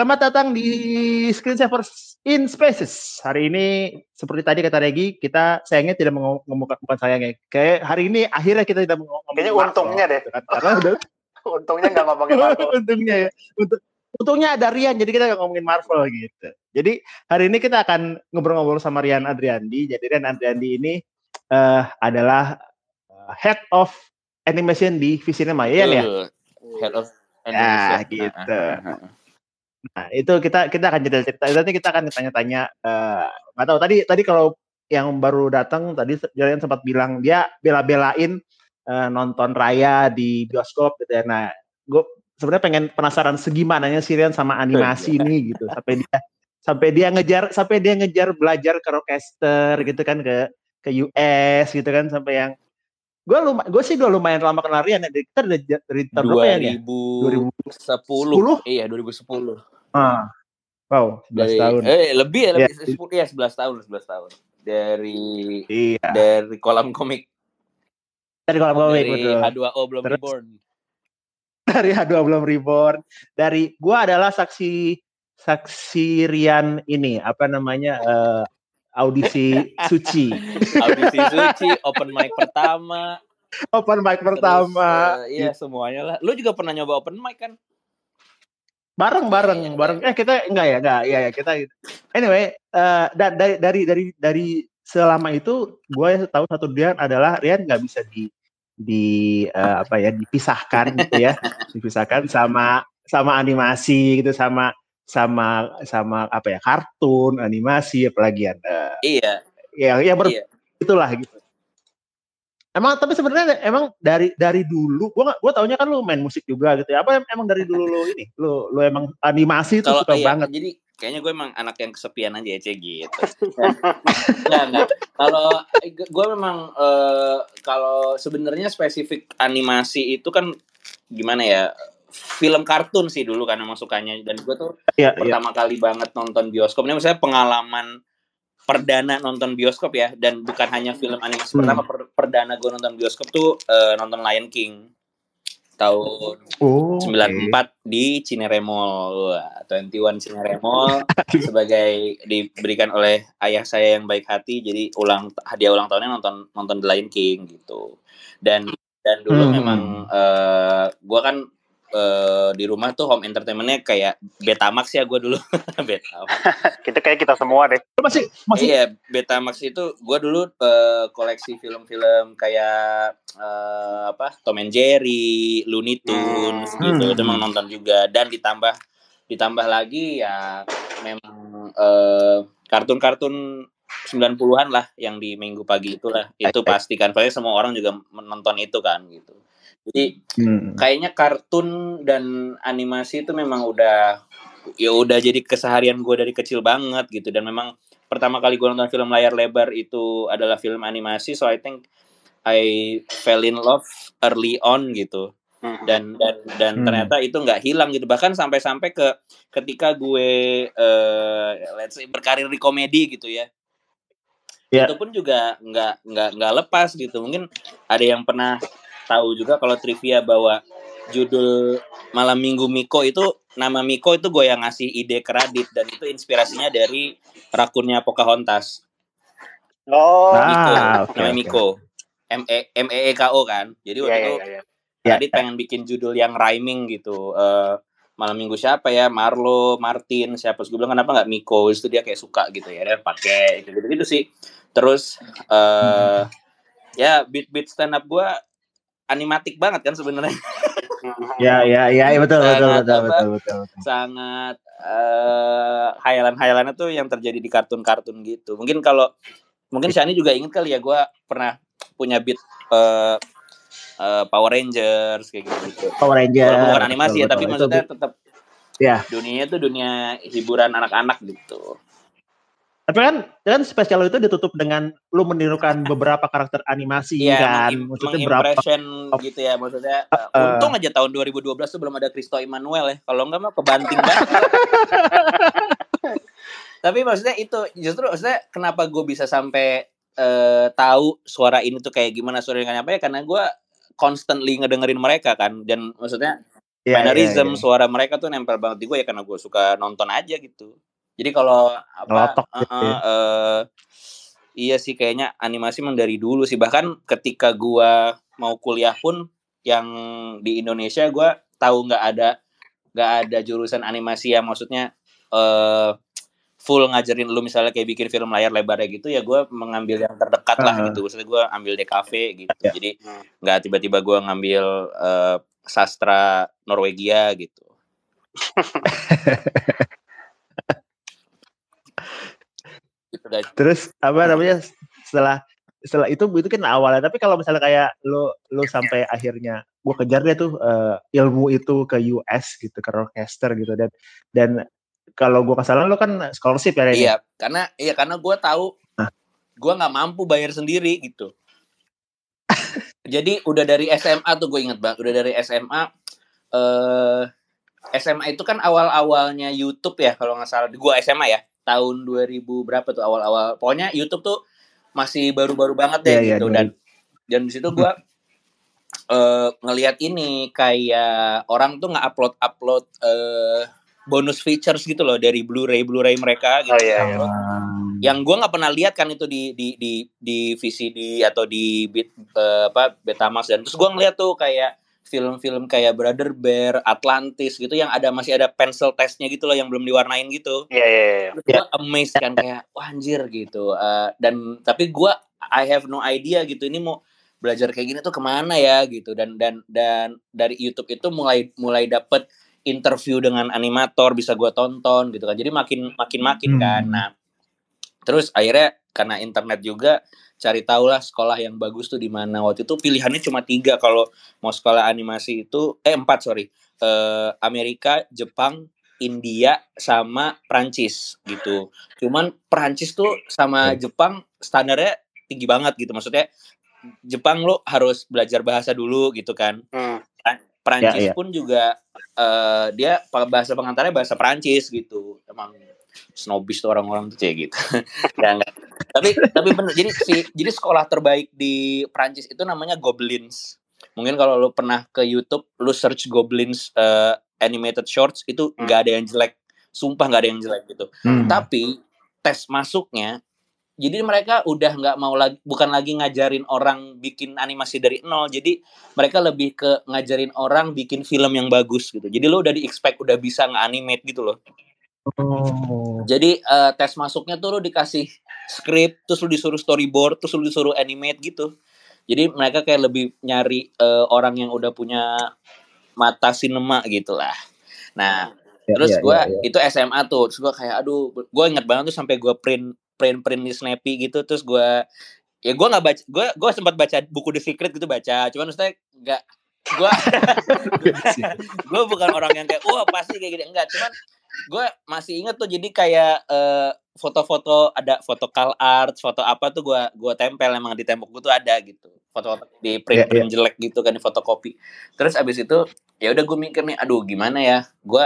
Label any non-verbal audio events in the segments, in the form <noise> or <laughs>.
Selamat datang di Screensavers in Spaces. Hari ini seperti tadi kata Regi, kita sayangnya tidak mengomongkan bukan sayangnya. Kayak hari ini akhirnya kita tidak ngomongin Kayaknya untungnya deh. Kan? Karena udah <laughs> untungnya nggak ngomongin Marvel. <laughs> untungnya ya. Untuk, untungnya ada Rian, jadi kita nggak ngomongin Marvel gitu. Jadi hari ini kita akan ngobrol-ngobrol sama Rian Adriandi. Jadi Rian Adriandi ini uh, adalah uh, head of animation di Visinema, ya ya? Head of ya, animation. Ya, gitu. Nah, itu kita kita akan cerita cerita nanti kita akan tanya-tanya eh, nggak uh, tahu. Tadi tadi kalau yang baru datang tadi Jalian sempat bilang dia bela-belain uh, nonton Raya di bioskop gitu ya. Nah, gue sebenarnya pengen penasaran segimananya Sirian sama animasi ini gitu. Sampai dia sampai dia ngejar sampai dia ngejar belajar ke rockcaster gitu kan ke ke US gitu kan sampai yang gue lum gue sih udah lumayan lama kenal Rian ya. Kita dari dari tahun berapa ya 2010 iya 2010 ah wow 11 dari, tahun eh lebih ya lebih yeah. 10 ya 11 tahun 11 tahun dari iya. dari kolam komik dari kolam komik dari betul H2O belum Terus, reborn <laughs> dari H2O belum reborn dari gue adalah saksi saksi Rian ini apa namanya uh, audisi <laughs> suci. audisi suci, open mic pertama. Open mic pertama. Terus, uh, iya semuanya lah. Lu juga pernah nyoba open mic kan? Bareng bareng yang bareng. Eh kita enggak ya, enggak. ya ya kita. Anyway, uh, dari dari dari dari selama itu gue tahu satu dia adalah Rian nggak bisa di di uh, apa ya dipisahkan gitu ya dipisahkan sama sama animasi gitu sama sama sama apa ya kartun animasi apalagi ada iya ya yang ber iya. itulah gitu emang tapi sebenarnya emang dari dari dulu gua gua taunya kan lu main musik juga gitu ya. Apa emang dari dulu lu <laughs> ini? Lu lu emang animasi itu suka iya, banget. jadi kayaknya gue emang anak yang kesepian aja ya gitu. <laughs> Nggak nggak. Kalau gue memang uh, kalau sebenarnya spesifik animasi itu kan gimana ya film kartun sih dulu emang sukanya. Dan gue tuh ya, pertama ya. kali banget nonton bioskop. Ini misalnya pengalaman perdana nonton bioskop ya dan bukan hanya film animasi hmm. pertama per, perdana gue nonton bioskop tuh uh, nonton Lion King tahun oh, 94 okay. di Cinere Mall Wah, 21 Cinere Mall sebagai diberikan oleh ayah saya yang baik hati jadi ulang hadiah ulang tahunnya nonton nonton The Lion King gitu dan dan dulu hmm. memang uh, eh, gue kan uh, di rumah tuh home entertainmentnya kayak Betamax ya gue dulu. <laughs> Betamax. <laughs> Kita kayak kita semua deh. Masih masih iya Betamax itu gue dulu uh, koleksi film-film kayak uh, apa Tom and Jerry Looney Tunes hmm. gitu itu emang nonton juga. Dan ditambah ditambah lagi ya memang uh, kartun-kartun 90-an lah yang di minggu pagi itulah. itu pasti kan soalnya semua orang juga menonton itu kan gitu. Jadi hmm. kayaknya kartun dan animasi itu memang udah ya udah jadi keseharian gue dari kecil banget gitu. Dan memang pertama kali gue nonton film layar lebar itu adalah film animasi so I think I fell in love early on gitu. Hmm. dan dan dan hmm. ternyata itu nggak hilang gitu. Bahkan sampai-sampai ke ketika gue uh, let's say berkarir di komedi gitu ya yeah. itu pun juga nggak nggak nggak lepas gitu mungkin ada yang pernah tahu juga kalau trivia bahwa judul Malam Minggu Miko itu nama Miko itu gue yang ngasih ide kredit dan itu inspirasinya dari rakunnya Pocahontas. Oh, Miko, ah, okay, namanya okay. Miko. M E M E E K O kan. Jadi waktu yeah, itu yeah, yeah. Radit yeah. pengen bikin judul yang rhyming gitu. Uh, malam minggu siapa ya Marlo Martin siapa gue bilang kenapa nggak Miko itu dia kayak suka gitu ya dia pakai gitu gitu sih terus uh, hmm. ya beat beat stand up gue animatik banget kan sebenarnya. <laughs> ya, ya, ya, ya betul, betul, betul, betul, betul, betul, betul. Sangat uh, hayalan-hayalannya tuh yang terjadi di kartun-kartun gitu. Mungkin kalau mungkin Shani juga inget kali ya gue pernah punya beat uh, uh, Power Rangers kayak gitu. gitu. Power Rangers. bukan animasi betul, ya, betul, tapi betul. maksudnya tetap ya. Dunianya tuh dunia hiburan anak-anak gitu. Tapi kan kan spesial itu ditutup dengan lu menirukan <laughs> beberapa karakter animasi ya, kan. Maksudnya berapa gitu ya maksudnya. Uh, uh, untung aja tahun 2012 tuh belum ada Kristo Emmanuel ya. Kalau enggak mah kebanting banget. <laughs> Tapi maksudnya itu justru maksudnya kenapa gue bisa sampai uh, tahu suara ini tuh kayak gimana suara yang apa ya karena gue constantly ngedengerin mereka kan dan maksudnya yeah, mannerism yeah, yeah. suara mereka tuh nempel banget di gue ya karena gue suka nonton aja gitu jadi kalau apa uh, gitu ya. uh, iya sih kayaknya animasi memang dari dulu sih bahkan ketika gue mau kuliah pun yang di Indonesia gue tahu nggak ada nggak ada jurusan animasi yang maksudnya uh, full ngajarin lu misalnya kayak bikin film layar lebar gitu ya gue mengambil yang terdekat lah uh. gitu. Maksudnya gue ambil DKV gitu. Yeah. jadi nggak tiba-tiba gue ngambil uh, sastra Norwegia gitu. <laughs> Terus apa namanya setelah setelah itu itu kan awalnya tapi kalau misalnya kayak lo lo sampai akhirnya gue kejar dia tuh uh, ilmu itu ke US gitu ke Rochester gitu dan dan kalau gue kesalahan lo kan scholarship ya iya karena iya karena gue tahu gue nggak mampu bayar sendiri gitu. Jadi udah dari SMA tuh gue inget banget udah dari SMA eh uh, SMA itu kan awal awalnya YouTube ya kalau nggak salah. Gue SMA ya tahun 2000 berapa tuh awal-awal. Pokoknya YouTube tuh masih baru-baru banget deh yeah, gitu. yeah, dan dan di situ gue uh, ngelihat ini kayak orang tuh nggak upload upload uh, bonus features gitu loh dari Blu-ray Blu-ray mereka gitu. Oh, iya, iya. Yang gue nggak pernah lihat kan itu di di di di VCD atau di bit, uh, apa Betamax dan terus gue ngeliat tuh kayak film-film kayak Brother Bear, Atlantis gitu yang ada masih ada pencil testnya gitu loh yang belum diwarnain gitu. Iya iya iya. Gue yeah. amazed kan kayak wah anjir gitu. Uh, dan tapi gue I have no idea gitu ini mau belajar kayak gini tuh ke mana ya gitu dan dan dan dari YouTube itu mulai mulai dapet interview dengan animator bisa gue tonton gitu kan. Jadi makin makin makin hmm. kan. Nah terus akhirnya karena internet juga cari tahu lah sekolah yang bagus tuh di mana. Waktu itu pilihannya cuma tiga kalau mau sekolah animasi itu eh empat sorry. Eh, Amerika Jepang India sama Prancis gitu. Cuman Prancis tuh sama Jepang standarnya tinggi banget gitu. Maksudnya Jepang lo harus belajar bahasa dulu gitu kan. Hmm. Prancis ya, ya. pun juga uh, dia bahasa pengantarnya bahasa Prancis gitu emang snobis tuh orang-orang tuh kayak gitu. <laughs> ya, tapi tapi bener jadi si jadi sekolah terbaik di Prancis itu namanya Goblins. Mungkin kalau lu pernah ke YouTube lu search Goblins uh, animated shorts itu hmm. nggak hmm. ada yang jelek. Sumpah nggak ada yang jelek gitu. Hmm. Tapi tes masuknya jadi mereka udah nggak mau lagi bukan lagi ngajarin orang bikin animasi dari nol jadi mereka lebih ke ngajarin orang bikin film yang bagus gitu jadi lo udah di expect udah bisa nge-animate gitu loh Oh. Jadi uh, tes masuknya tuh lu dikasih script, terus lu disuruh storyboard, terus lu disuruh animate gitu. Jadi mereka kayak lebih nyari uh, orang yang udah punya mata sinema gitu lah. Nah, ya, terus ya, gue ya, ya. itu SMA tuh, terus gue kayak aduh, gue inget banget tuh sampai gue print print print di Snappy gitu, terus gue ya gue nggak baca, gue gue sempat baca buku The Secret gitu baca, cuman maksudnya nggak gue <laughs> gue bukan orang yang kayak wah pasti kayak gini. Enggak cuman gue masih inget tuh jadi kayak uh, foto-foto ada foto call art foto apa tuh gue gua tempel emang di tembok gue tuh ada gitu. Foto-foto di print print yeah, yeah. jelek gitu kan di fotokopi. Terus abis itu ya udah gue mikir nih aduh gimana ya? Gue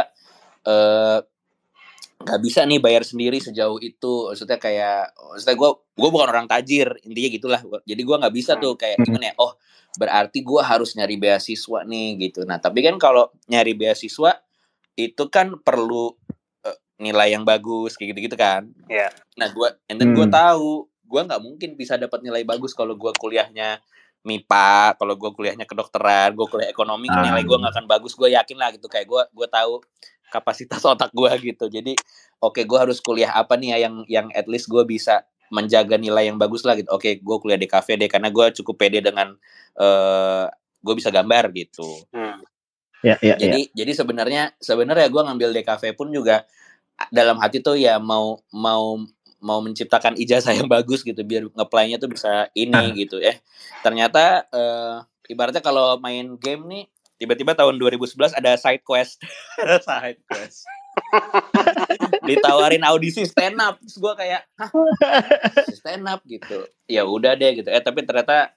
uh, nggak bisa nih bayar sendiri sejauh itu maksudnya kayak maksudnya gue gue bukan orang tajir intinya gitulah jadi gue nggak bisa tuh kayak hmm. gimana ya oh berarti gue harus nyari beasiswa nih gitu nah tapi kan kalau nyari beasiswa itu kan perlu uh, nilai yang bagus kayak gitu-gitu kan. Iya. Yeah. Nah, gua and then hmm. gua tahu gua nggak mungkin bisa dapat nilai bagus kalau gua kuliahnya MIPA, kalau gua kuliahnya kedokteran, gua kuliah ekonomi, hmm. nilai gua nggak akan bagus. Gua yakin lah gitu kayak gua gua tahu kapasitas <laughs> otak gua gitu. Jadi oke okay, gua harus kuliah apa nih ya yang yang at least gua bisa menjaga nilai yang bagus lah gitu. Oke, okay, gue kuliah di kafe deh karena gue cukup pede dengan uh, gue bisa gambar gitu. Hmm. Ya, ya, jadi ya. jadi sebenarnya sebenarnya gue ngambil DKV pun juga dalam hati tuh ya mau mau mau menciptakan ijazah yang bagus gitu biar ngeplaynya tuh bisa ini ah. gitu ya. Ternyata uh, ibaratnya kalau main game nih tiba-tiba tahun 2011 ada side quest. side quest. <laughs> Ditawarin audisi stand up, terus gue kayak, Hah, stand up gitu. Ya udah deh gitu. Eh tapi ternyata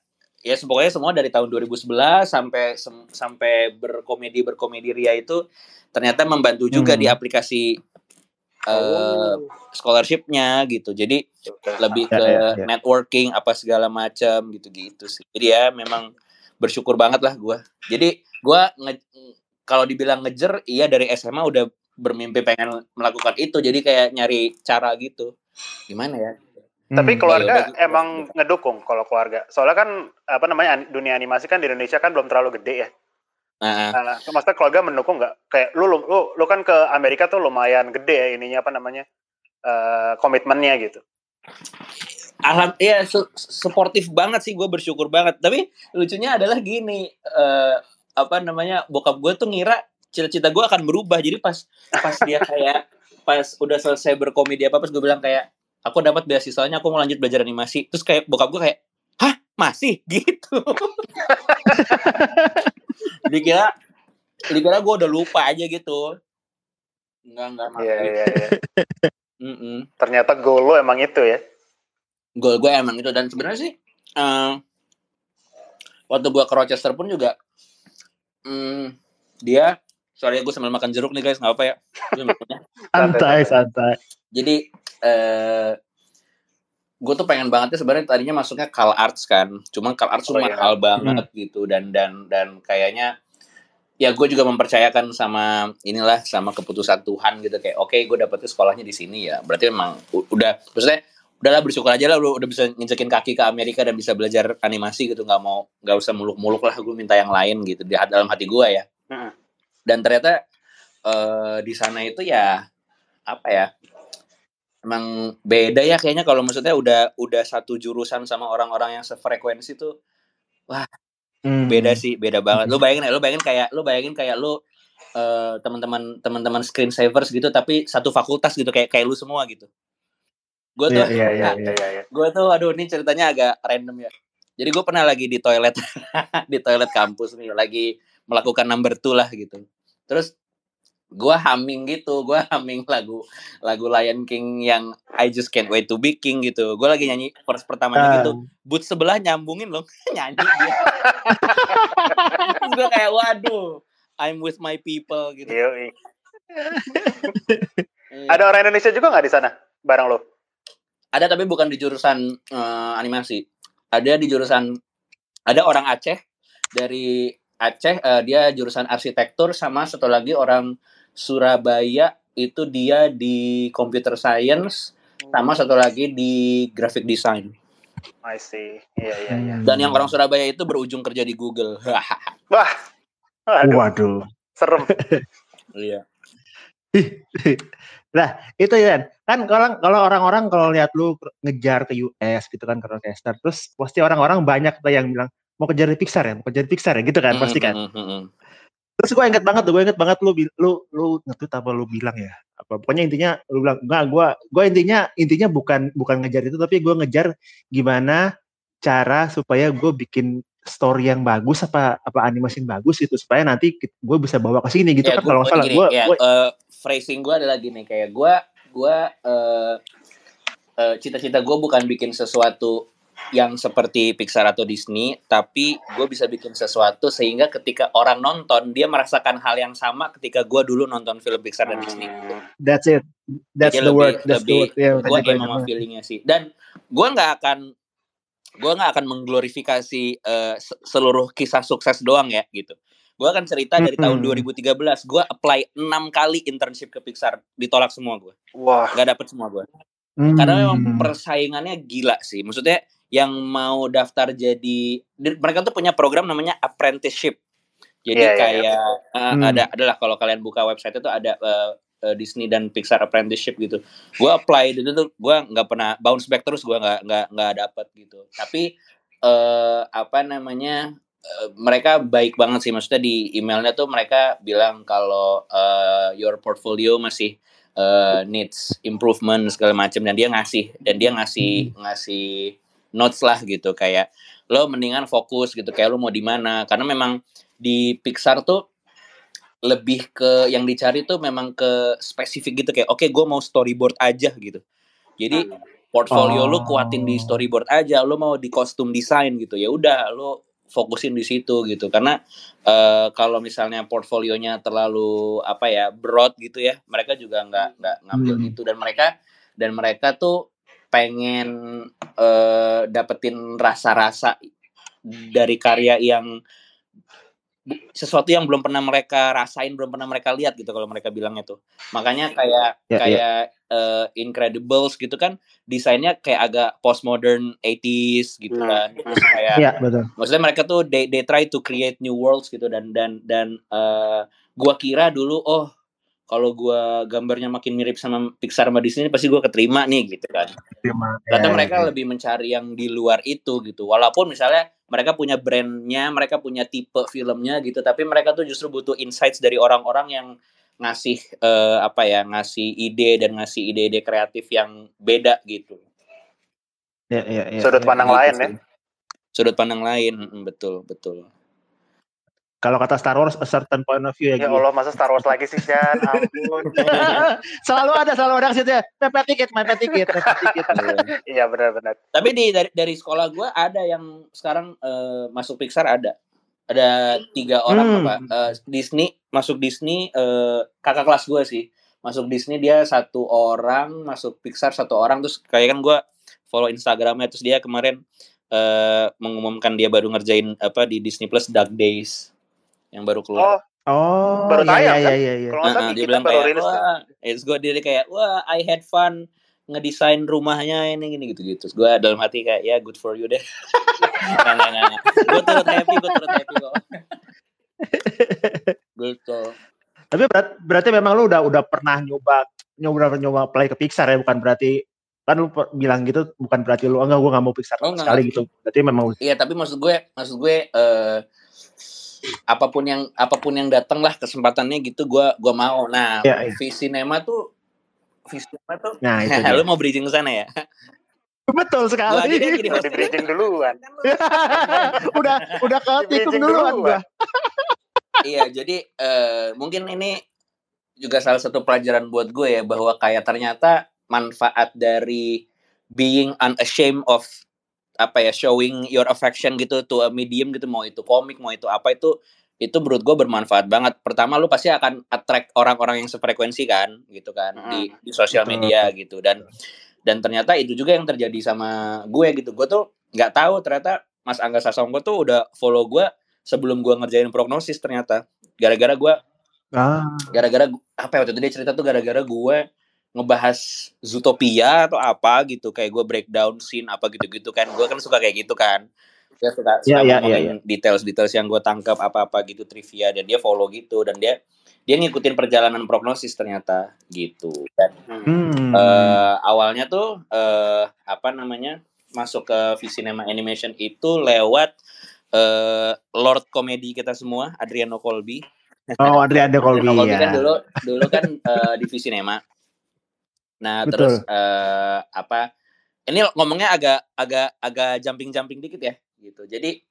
ya pokoknya semua dari tahun 2011 sampai sampai berkomedi berkomedi ria itu ternyata membantu juga hmm. di aplikasi uh, scholarshipnya gitu jadi lebih ya, ke ya, ya, ya. networking apa segala macam gitu gitu sih jadi ya memang bersyukur banget lah gue jadi gue kalau dibilang ngejer iya dari SMA udah bermimpi pengen melakukan itu. Jadi kayak nyari cara gitu. Gimana ya? Tapi Hmm, keluarga ya udah, emang ngedukung kalau keluarga. Soalnya kan apa namanya an- dunia animasi kan di Indonesia kan belum terlalu gede ya. Nah, nah, maksudnya keluarga mendukung nggak? Kayak lu, lu lu lu kan ke Amerika tuh lumayan gede ya ininya apa namanya eh, komitmennya gitu. Alham, ya su- suportif banget sih gue bersyukur banget. Tapi lucunya adalah gini, eh, apa namanya bokap gue tuh ngira cita-cita gue akan berubah. Jadi pas pas dia kayak pas udah selesai berkomedi apa pas gue bilang kayak aku dapat beasiswanya aku mau lanjut belajar animasi. Terus kayak bokap gue kayak hah masih <laughs> gitu. dikira dikira gue udah lupa aja gitu. Enggak enggak Iya masih. iya iya. <laughs> Mm-mm. Ternyata goal lu emang itu ya. Goal gue emang itu dan sebenarnya sih eh, waktu gue ke Rochester pun juga hmm, dia sorry gue sambil makan jeruk nih guys. Nggak apa ya. <laughs> Santai, santai. jadi eh gue tuh pengen banget ya sebenarnya tadinya masuknya Cal Arts kan. Cuma Cal Arts tuh Oh, iya. mahal banget gitu. Dan dan dan kayaknya ya gue juga mempercayakan sama inilah sama keputusan Tuhan gitu. Kayak oke gue dapetnya sekolahnya di sini ya. Berarti memang udah maksudnya udahlah bersyukur aja lah lu udah bisa nginjekin kaki ke Amerika dan bisa belajar animasi gitu. Nggak mau nggak usah muluk-muluk lah gue minta yang lain gitu di dalam hati gue ya. Dan ternyata eh, di sana itu ya apa ya emang beda ya kayaknya kalau maksudnya udah udah satu jurusan sama orang-orang yang sefrekuensi tuh Hmm. beda sih beda banget. Lu bayangin ya lu bayangin kayak lu bayangin kayak lu eh, teman-teman teman-teman screensavers gitu tapi satu fakultas gitu kayak kayak lu semua gitu gue tuh Iya, iya, iya, Iya iya iya. gue tuh aduh ini ceritanya agak random ya jadi gue pernah lagi di toilet <laughs> di toilet kampus nih lagi melakukan number two lah gitu terus gue humming gitu gue humming lagu lagu Lion King yang I just can't wait to be king gitu gue lagi nyanyi verse pertamanya Ah. gitu boot sebelah nyambungin loh <laughs> nyanyi dia terus gue kayak waduh I'm with my people gitu Yoi. Iya. Ada orang Indonesia juga nggak di sana bareng lo? Ada tapi bukan di jurusan eh, animasi ada di jurusan ada orang Aceh dari Aceh eh, dia jurusan arsitektur sama satu lagi orang Surabaya itu dia di computer science sama satu lagi di graphic design I see. Iya iya iya. Hmm. dan yang orang Surabaya itu berujung kerja di Google <laughs> Wah. Aduh, Waduh. serem. <laughs> iya Nah, itu ya kan kalau kalau orang-orang kalau lihat lu ngejar ke US gitu kan ke Rochester, terus pasti orang-orang banyak tuh yang bilang mau kejar di Pixar ya, mau kejar di Pixar ya gitu kan pasti kan. Mm, mm, mm, mm. Terus gue inget banget tuh, gue inget banget lu lu lu ngetweet apa lu bilang ya. Apa pokoknya intinya lu bilang enggak gue gue intinya intinya bukan bukan ngejar itu tapi gue ngejar gimana cara supaya gue bikin story yang bagus apa apa animasi yang bagus gitu supaya nanti gue bisa bawa ke sini gitu Ya, kan gua- kalau nggak salah gue ya, eh, phrasing gue adalah gini kayak gue gue eh, eh, cita-cita gue bukan bikin sesuatu yang seperti Pixar atau Disney, tapi gue bisa bikin sesuatu sehingga ketika orang nonton dia merasakan hal yang sama ketika gue dulu nonton film Pixar dan Disney. That's it that's Jadi the lebih- word that's the lebih- word ya gue emang feelingnya sih. Dan gue nggak akan gue nggak akan mengglorifikasi eh, se- seluruh kisah sukses doang ya gitu. Gue akan cerita dari tahun Mm-mm. 2013 gue apply enam kali internship ke Pixar ditolak semua gue, Wah. nggak dapet semua gue. Hmm. Karena memang persaingannya gila sih. Maksudnya yang mau daftar jadi di- mereka tuh punya program namanya apprenticeship. Jadi Iya, iya, kayak eh, Hmm. ada adalah kalau kalian buka website itu ada eh, eh, Disney dan Pixar apprenticeship gitu. Gue apply itu tuh gue nggak pernah bounce back terus gue nggak nggak nggak dapet gitu. Tapi eh apa namanya eh, mereka baik banget sih. Maksudnya di emailnya tuh mereka bilang kalau eh, your portfolio masih eh, needs improvement segala macam dan dia ngasih dan dia ngasih ngasih notes lah gitu kayak lo mendingan fokus gitu kayak lo mau di mana karena memang di Pixar tuh lebih ke yang dicari tuh memang ke spesifik gitu kayak oke gue mau storyboard aja gitu jadi portfolio lo kuatin di Oh. storyboard aja lo mau di kostum desain gitu ya udah lo fokusin di situ gitu karena eh, kalau misalnya portfolionya terlalu apa ya broad gitu ya mereka juga nggak nggak ngambil Hmm. itu dan mereka dan mereka tuh pengen eh, dapetin rasa-rasa dari karya yang sesuatu yang belum pernah mereka rasain, belum pernah mereka lihat gitu kalau mereka bilangnya tuh. Makanya kayak Ya, ya. kayak eh, Incredibles gitu kan desainnya kayak agak postmodern 80s gitu Hmm. kan. Terus kayak Iya, betul. maksudnya mereka tuh they they try to create new worlds gitu dan dan dan eh, gua kira dulu oh kalau gua gambarnya makin mirip sama Pixar sama Disney pasti gua keterima nih gitu kan. Terima. Ternyata Ya, mereka lebih mencari yang di luar itu gitu. Walaupun misalnya mereka punya brandnya, mereka punya tipe filmnya gitu, tapi mereka tuh justru butuh insights dari orang-orang yang ngasih eh, apa ya, ngasih ide dan ngasih ide-ide kreatif yang beda gitu. Ya, ya, ya, Sudut ya. pandang Gitu lain ya. Sudut pandang lain, mm, betul betul. Kalau kata Star Wars, a certain point of view ya. Ya Gi. Allah, masa Star Wars lagi sih, Jan? Ampun. <laughs> selalu ada, selalu ada situ ya. Mepet tiket, mepet tiket, mepet tiket. <laughs> Iya. Benar-benar. Tapi di dari dari sekolah gue ada yang sekarang eh, masuk Pixar ada. Ada tiga orang Hmm. apa? Eh, Disney masuk Disney eh, kakak kelas gue sih masuk Disney dia satu orang masuk Pixar satu orang terus kayak kan gue follow Instagramnya terus dia kemarin eh, mengumumkan dia baru ngerjain apa di Disney Plus Dark Days yang baru keluar. Oh, Oh, Baru iya, tayang, iya, kan? iya, iya, iya. kalau nggak salah dia bilang baru kayak rilis. wah, it's good dia kayak wah I had fun ngedesain rumahnya ini gini gitu gitu. Terus gue dalam hati kayak ya good for you deh. <laughs> nggak nggak nggak. Gue turut happy, gue turut happy kok. <laughs> gitu. Tapi berat, berarti memang lu udah udah pernah nyoba nyoba nyoba play ke Pixar ya, bukan berarti kan lu bilang gitu bukan berarti lu enggak gua nggak mau Pixar Oh, sama enggak. sekali gitu. Berarti memang Iya tapi maksud gue, maksud gue eh apa pun yang apa pun yang datang lah kesempatannya gitu gue gua mau. Nah, Iya, iya. Visinema tuh Visinema tuh nah itu <laughs> lu mau bridging ke sana ya? Betul Gua aja sekali. deh jadi Udah bridging duluan. <laughs> udah udah ke tikung duluan duluan. gua. iya, jadi eh mungkin ini juga salah satu pelajaran buat gue ya bahwa kayak ternyata manfaat dari being unashamed of apa ya showing your affection gitu to a medium gitu mau itu komik mau itu apa itu itu menurut gue bermanfaat banget. Pertama lu pasti akan attract orang-orang yang sefrekuensi kan gitu kan di di sosial Betul. media gitu dan dan ternyata itu juga yang terjadi sama gue gitu. Gue tuh nggak tahu ternyata Mas Angga Sasongko tuh udah follow gue sebelum gue ngerjain prognosis ternyata gara-gara gue Ah, gara-gara apa ya waktu itu dia cerita tuh gara-gara gue ngebahas Zootopia atau apa gitu kayak gue breakdown scene apa gitu-gitu kan. Gue kan suka kayak gitu kan. Dia suka, suka Iya, iya, ngomongin iya, details-details yang gue tangkap apa-apa gitu trivia dan dia follow gitu dan dia dia ngikutin perjalanan prognosis ternyata gitu dan hmm. eh, awalnya tuh eh, apa namanya masuk ke Visinema Animation itu lewat eh, Lord komedi kita semua Adriano Colby. Oh, Adrian De Colby Adriano Colby ya. kan dulu dulu kan eh, di Visinema nah Betul. terus eh, apa ini ngomongnya agak agak agak jumping jumping dikit ya gitu jadi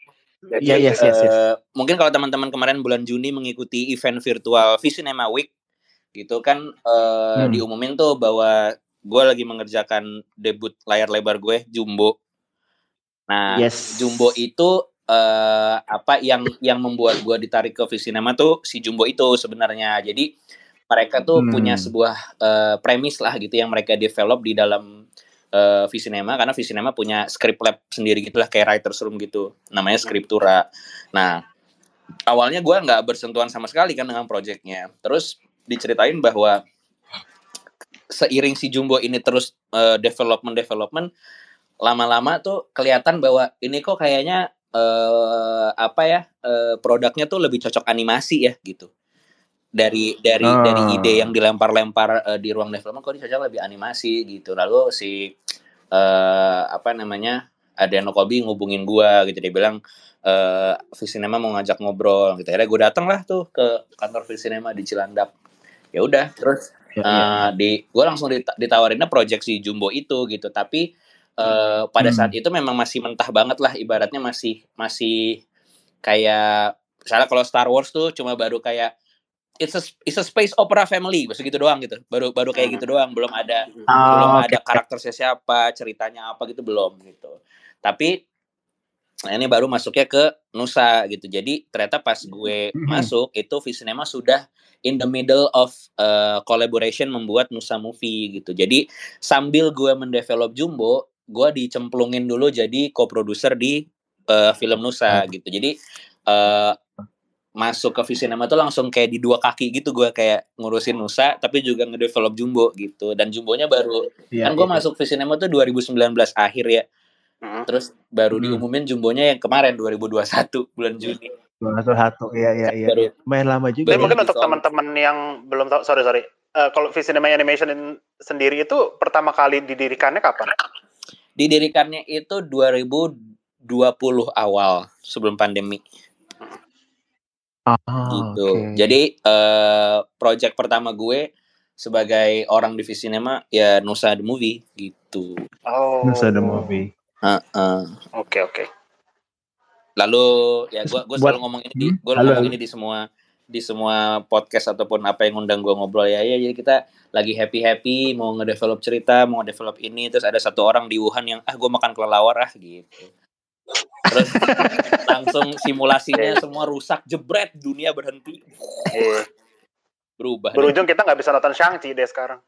jadi Iya, yes, yes, yes. eh, mungkin kalau teman-teman kemarin bulan Juni mengikuti event virtual Visinema Week gitu kan eh, Hmm. diumumin tuh bahwa gue lagi mengerjakan debut layar lebar gue Jumbo. Nah, Yes. Jumbo itu eh, apa yang yang membuat gue ditarik ke Visinema tuh si Jumbo itu sebenarnya. Jadi mereka tuh Hmm. punya sebuah eh, premis lah gitu yang mereka develop di dalam eh, Visinema karena Visinema punya script lab sendiri gitulah kayak writers room gitu. Namanya Scriptura. Nah, awalnya gue nggak bersentuhan sama sekali kan dengan proyeknya. Terus diceritain bahwa seiring si Jumbo ini terus eh, development development lama-lama tuh kelihatan bahwa ini kok kayaknya eh apa ya eh, produknya tuh lebih cocok animasi ya gitu dari dari Ah. dari ide yang dilempar-lempar eh, di ruang development kok ini cocok lebih animasi gitu lalu si eh apa namanya Adriano Colby ngubungin gua gitu dia bilang eh Visinema mau ngajak ngobrol gitu akhirnya gue datang lah tuh ke kantor Visinema di Cilandak ya udah terus Ya, ya. Eh, di gue langsung dita- ditawarinnya project si Jumbo itu gitu tapi eh, pada Hmm. saat itu memang masih mentah banget lah ibaratnya masih masih kayak misalnya kalau Star Wars tuh cuma baru kayak it's a it's a space opera family bahasa gitu doang gitu. Baru baru kayak gitu doang belum ada Ah, belum oke. ada karakternya siapa ceritanya apa gitu belum gitu. Tapi nah ini baru masuknya ke Nusa gitu. Jadi ternyata pas gue Mhm. masuk itu Visinema sudah in the middle of uh, collaboration membuat Nusa movie gitu. Jadi sambil gue mendevelop Jumbo gue dicemplungin dulu jadi co-producer di uh, film Nusa gitu. Jadi uh, masuk ke Visinema tuh langsung kayak di dua kaki gitu gue kayak ngurusin Nusa tapi juga ngedevelop Jumbo gitu dan Jumbonya baru Iya, kan gue iya. masuk Visinema tuh 2019 akhir ya Hmm. terus baru Hmm. diumumin Jumbonya yang kemarin 2021 bulan Juni Dua satu satu, iya iya iya. Baru- iya. Main lama juga. Ya. mungkin untuk teman-teman yang belum tahu, sorry sorry. Eh, kalau Visinema Animation in- sendiri itu pertama kali didirikannya kapan? didirikannya itu 2020 awal sebelum pandemi Ah, gitu. oke. Jadi eh project pertama gue sebagai orang di Visinema ya Nusa the Movie gitu. Oh. Nusa the movie. Heeh. Oke oke. Lalu ya gue gue selalu ngomong ini di Hmm, gue ngomong ini di semua di semua podcast ataupun apa yang undang gue ngobrol ya ya jadi kita lagi happy happy mau ngedevelop cerita mau ngedevelop ini terus ada satu orang di Wuhan yang ah gue makan kelelawar ah gitu terus langsung simulasinya semua rusak jebret dunia berhenti Iya. berubah Berujung kita nggak bisa nonton Shang-Chi deh sekarang.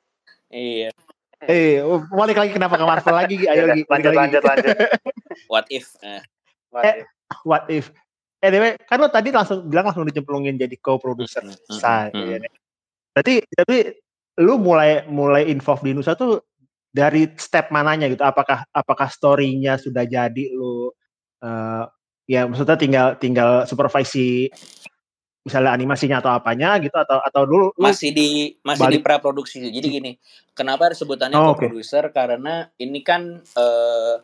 iya Eh, balik lagi kenapa ke Marvel lagi? Ayo Ya, lagi. lanjut lagi. lanjut lanjut. <laughs> what if eh, Lanjut. What if? Anyway, kan lo tadi langsung bilang langsung dicemplungin jadi co-producer Mm, mm, Sai. mm, ya kan? Berarti tapi lu mulai mulai involve di Nusa tuh dari step mananya gitu? Apakah apakah story-nya sudah jadi lu eh ya maksudnya tinggal tinggal supervisi misalnya animasinya atau apanya gitu atau atau dulu lu masih di masih di balik- pra produksi jadi gini kenapa sebutannya Oh, co-producer? Karena ini kan eh,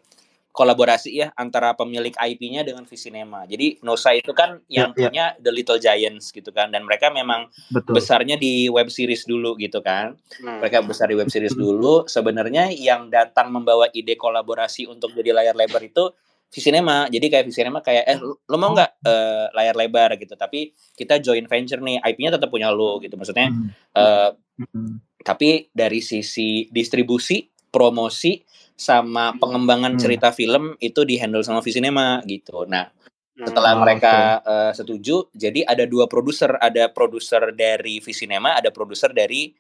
kolaborasi ya antara pemilik IP-nya dengan Visinema jadi Nosa itu kan yang Ya, ya. punya The Little Giants gitu kan. Dan mereka memang betul. besarnya di web series dulu gitu kan. Hmm. mereka besar di web series dulu. Sebenarnya yang datang membawa ide kolaborasi untuk jadi layar lebar itu Visinema jadi kayak Visinema kayak eh lu lu mau nggak eh, layar lebar? Gitu. Tapi kita joint venture nih IP-nya tetap punya lu gitu. Maksudnya Hmm. tapi dari sisi distribusi promosi sama pengembangan Hmm. cerita film itu di handle sama Visinema gitu. Nah setelah mereka eh, setuju jadi ada dua produser. Ada produser dari Visinema ada produser dari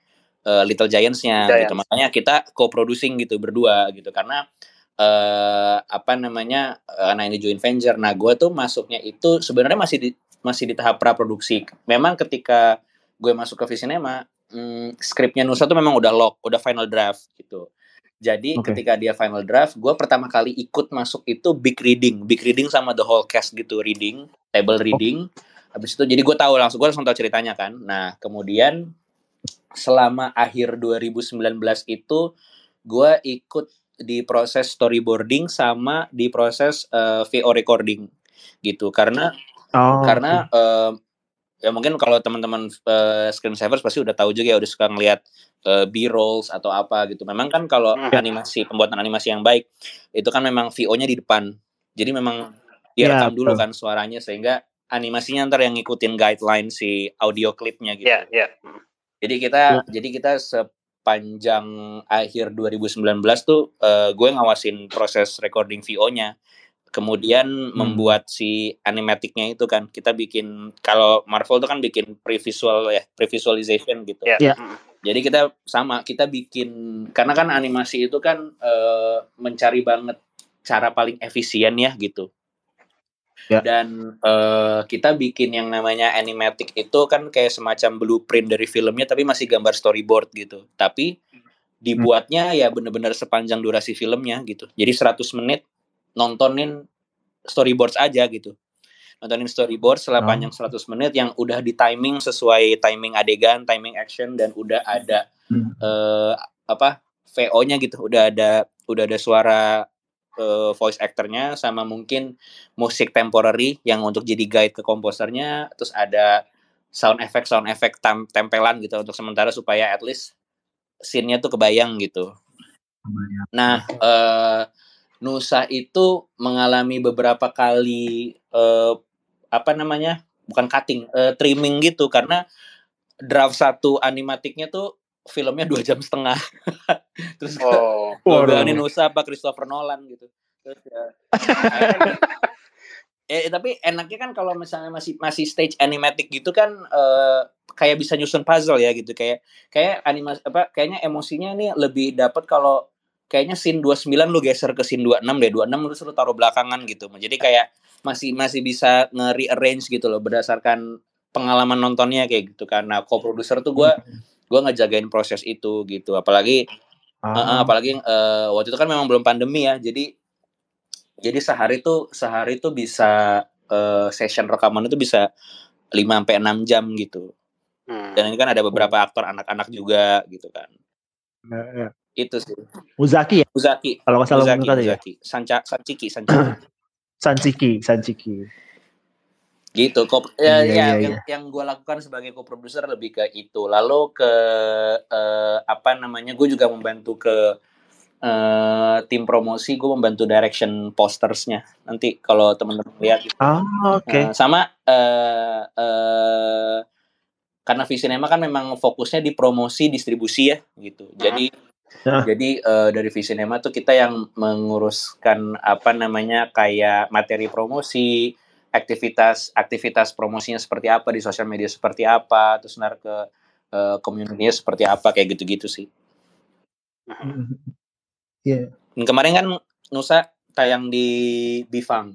eh, Little Giants-nya Giants. gitu makanya kita co-producing gitu berdua gitu. Karena eh apa namanya eh, karena ini joint venture. Nah gue tuh masuknya itu sebenarnya masih di masih di tahap pra produksi memang ketika gue masuk ke Visinema hmm, skripnya Nusa tuh memang udah lock udah final draft gitu. Jadi Oke. ketika dia final draft gue pertama kali ikut masuk itu big reading. Big reading sama the whole cast gitu reading table reading. Habis itu jadi gue tahu langsung gue langsung tahu ceritanya kan. Nah kemudian selama akhir 2019 itu gue ikut di proses storyboarding sama di proses eh, VO recording gitu karena Oh, karena eh, ya mungkin kalau teman-teman eh, screensavers pasti udah tahu juga ya udah suka ngelihat eh, B-rolls atau apa gitu. Memang kan kalau Hmm. animasi pembuatan animasi yang baik itu kan memang VO-nya di depan. Jadi memang Ya, direkam dulu betul. kan suaranya sehingga animasinya ntar yang ngikutin guideline si audio klipnya gitu. Iya, iya. Hmm. Jadi kita jadi kita sepanjang akhir 2019 tuh eh, gue ngawasin proses recording VO-nya. Kemudian Hmm. membuat si animatiknya itu kan kita bikin kalau Marvel tuh kan bikin pre-visual ya, pre-visualization gitu. Iya. Hmm. Jadi kita sama kita bikin karena kan animasi itu kan eh, mencari banget cara paling efisien ya gitu. Ya. Dan eh, kita bikin yang namanya animatic itu kan kayak semacam blueprint dari filmnya tapi masih gambar storyboard gitu. Tapi dibuatnya ya bener-bener sepanjang durasi filmnya gitu. Jadi 100 menit nontonin storyboards aja gitu. Nontonin storyboard setelah Oh. panjang 100 menit yang udah di timing sesuai timing adegan, timing action dan udah ada Hmm. eh apa VO-nya gitu. Udah ada udah ada suara eh, voice actornya sama mungkin musik temporary yang untuk jadi guide ke komposernya, terus ada sound effect sound effect tem- tempelan gitu untuk sementara supaya at least scene-nya tuh kebayang gitu. Nah, eh, Nusa itu mengalami beberapa kali eh, apa namanya? Bukan cutting, eh, trimming gitu karena draft satu animatiknya tuh filmnya dua jam setengah. <laughs> Terus Oh. bilangin Nusa apa Christopher Nolan gitu. Terus ya, <laughs> eh tapi enaknya kan kalau misalnya masih masih stage animatic gitu kan eh, kayak bisa nyusun puzzle ya gitu. Kayak kayak animasi apa kayaknya emosinya ini lebih dapat kalau kayaknya scene 29 lu geser ke scene 26 deh. 26 terus lu taruh belakangan gitu. Jadi kayak masih masih bisa nge-rearrange gitu loh berdasarkan pengalaman nontonnya kayak gitu karena co-producer tuh gue gue ngejagain proses itu gitu. Apalagi uh, uh, apalagi uh, waktu itu kan memang belum pandemi ya jadi jadi sehari tuh sehari tuh bisa uh, session rekaman itu bisa 5 sampai enam jam gitu. Hmm. dan ini kan ada beberapa aktor anak-anak juga gitu kan. Ya, ya. itu sih. Uzaki ya? Uzaki. Kalau nggak salah Uzaki, Uzaki. Ya? Sanca Sanciki Sanciki Sanciki Sanciki gitu kok ya, iya, ya iya, yang iya. yang gue lakukan sebagai co-producer lebih ke itu lalu ke uh, apa namanya gue juga membantu ke uh, tim promosi gue membantu direction postersnya nanti kalau teman-teman lihat gitu. oh, oke okay. uh, sama uh, uh, karena Visinema kan memang fokusnya di promosi distribusi ya gitu jadi uh. jadi uh, dari Visinema tuh kita yang menguruskan apa namanya kayak materi promosi aktivitas aktivitas promosinya seperti apa di sosial media seperti apa terus nar ke uh, community seperti apa kayak gitu-gitu sih. <laughs> Iya. Yeah. Kemarin kan Nusa tayang di Bifang.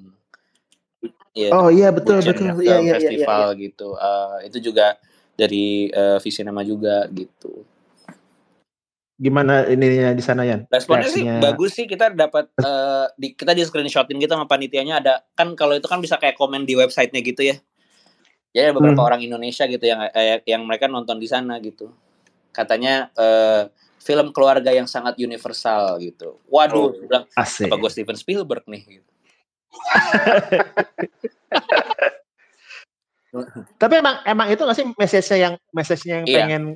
Yeah, oh iya betul betul iya, iya, festival iya, iya. gitu. Uh, itu juga dari uh, Visinema juga gitu gimana ininya di sana ya? Responnya sih bagus sih kita dapat uh, di, kita di screenshotin gitu sama panitianya ada kan kalau itu kan bisa kayak komen di websitenya gitu ya. Ya beberapa hmm. orang Indonesia gitu yang eh, yang mereka nonton di sana gitu. Katanya uh, film keluarga yang sangat universal gitu. Waduh, oh, bilang asik. apa gue Steven Spielberg nih gitu. <laughs> Tapi emang emang itu gak sih message-nya yang message-nya yang iya. pengen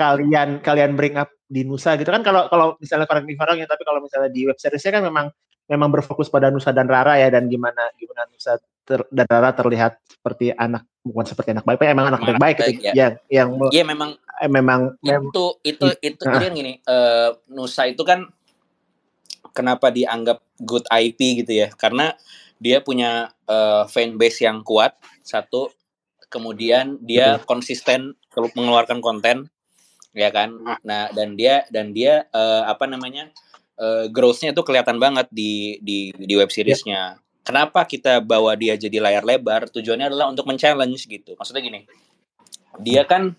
kalian kalian bring up di Nusa gitu kan kalau kalau misalnya correct me ya tapi kalau misalnya di web seriesnya kan memang memang berfokus pada Nusa dan Rara ya dan gimana gimana Nusa ter, dan Rara terlihat seperti anak bukan seperti anak baik, tapi emang anak, anak baik, baik gitu, ya. yang yang Iya memang eh, memang itu itu itu uh, jadi gini uh, Nusa itu kan kenapa dianggap good IP gitu ya karena dia punya uh, fan base yang kuat satu kemudian dia betul. konsisten mengeluarkan konten ya kan? Nah dan dia dan dia uh, apa namanya uh, growth-nya itu kelihatan banget di di di web seriesnya. Ya. kenapa kita bawa dia jadi layar lebar? Tujuannya adalah untuk men-challenge gitu. Maksudnya gini dia kan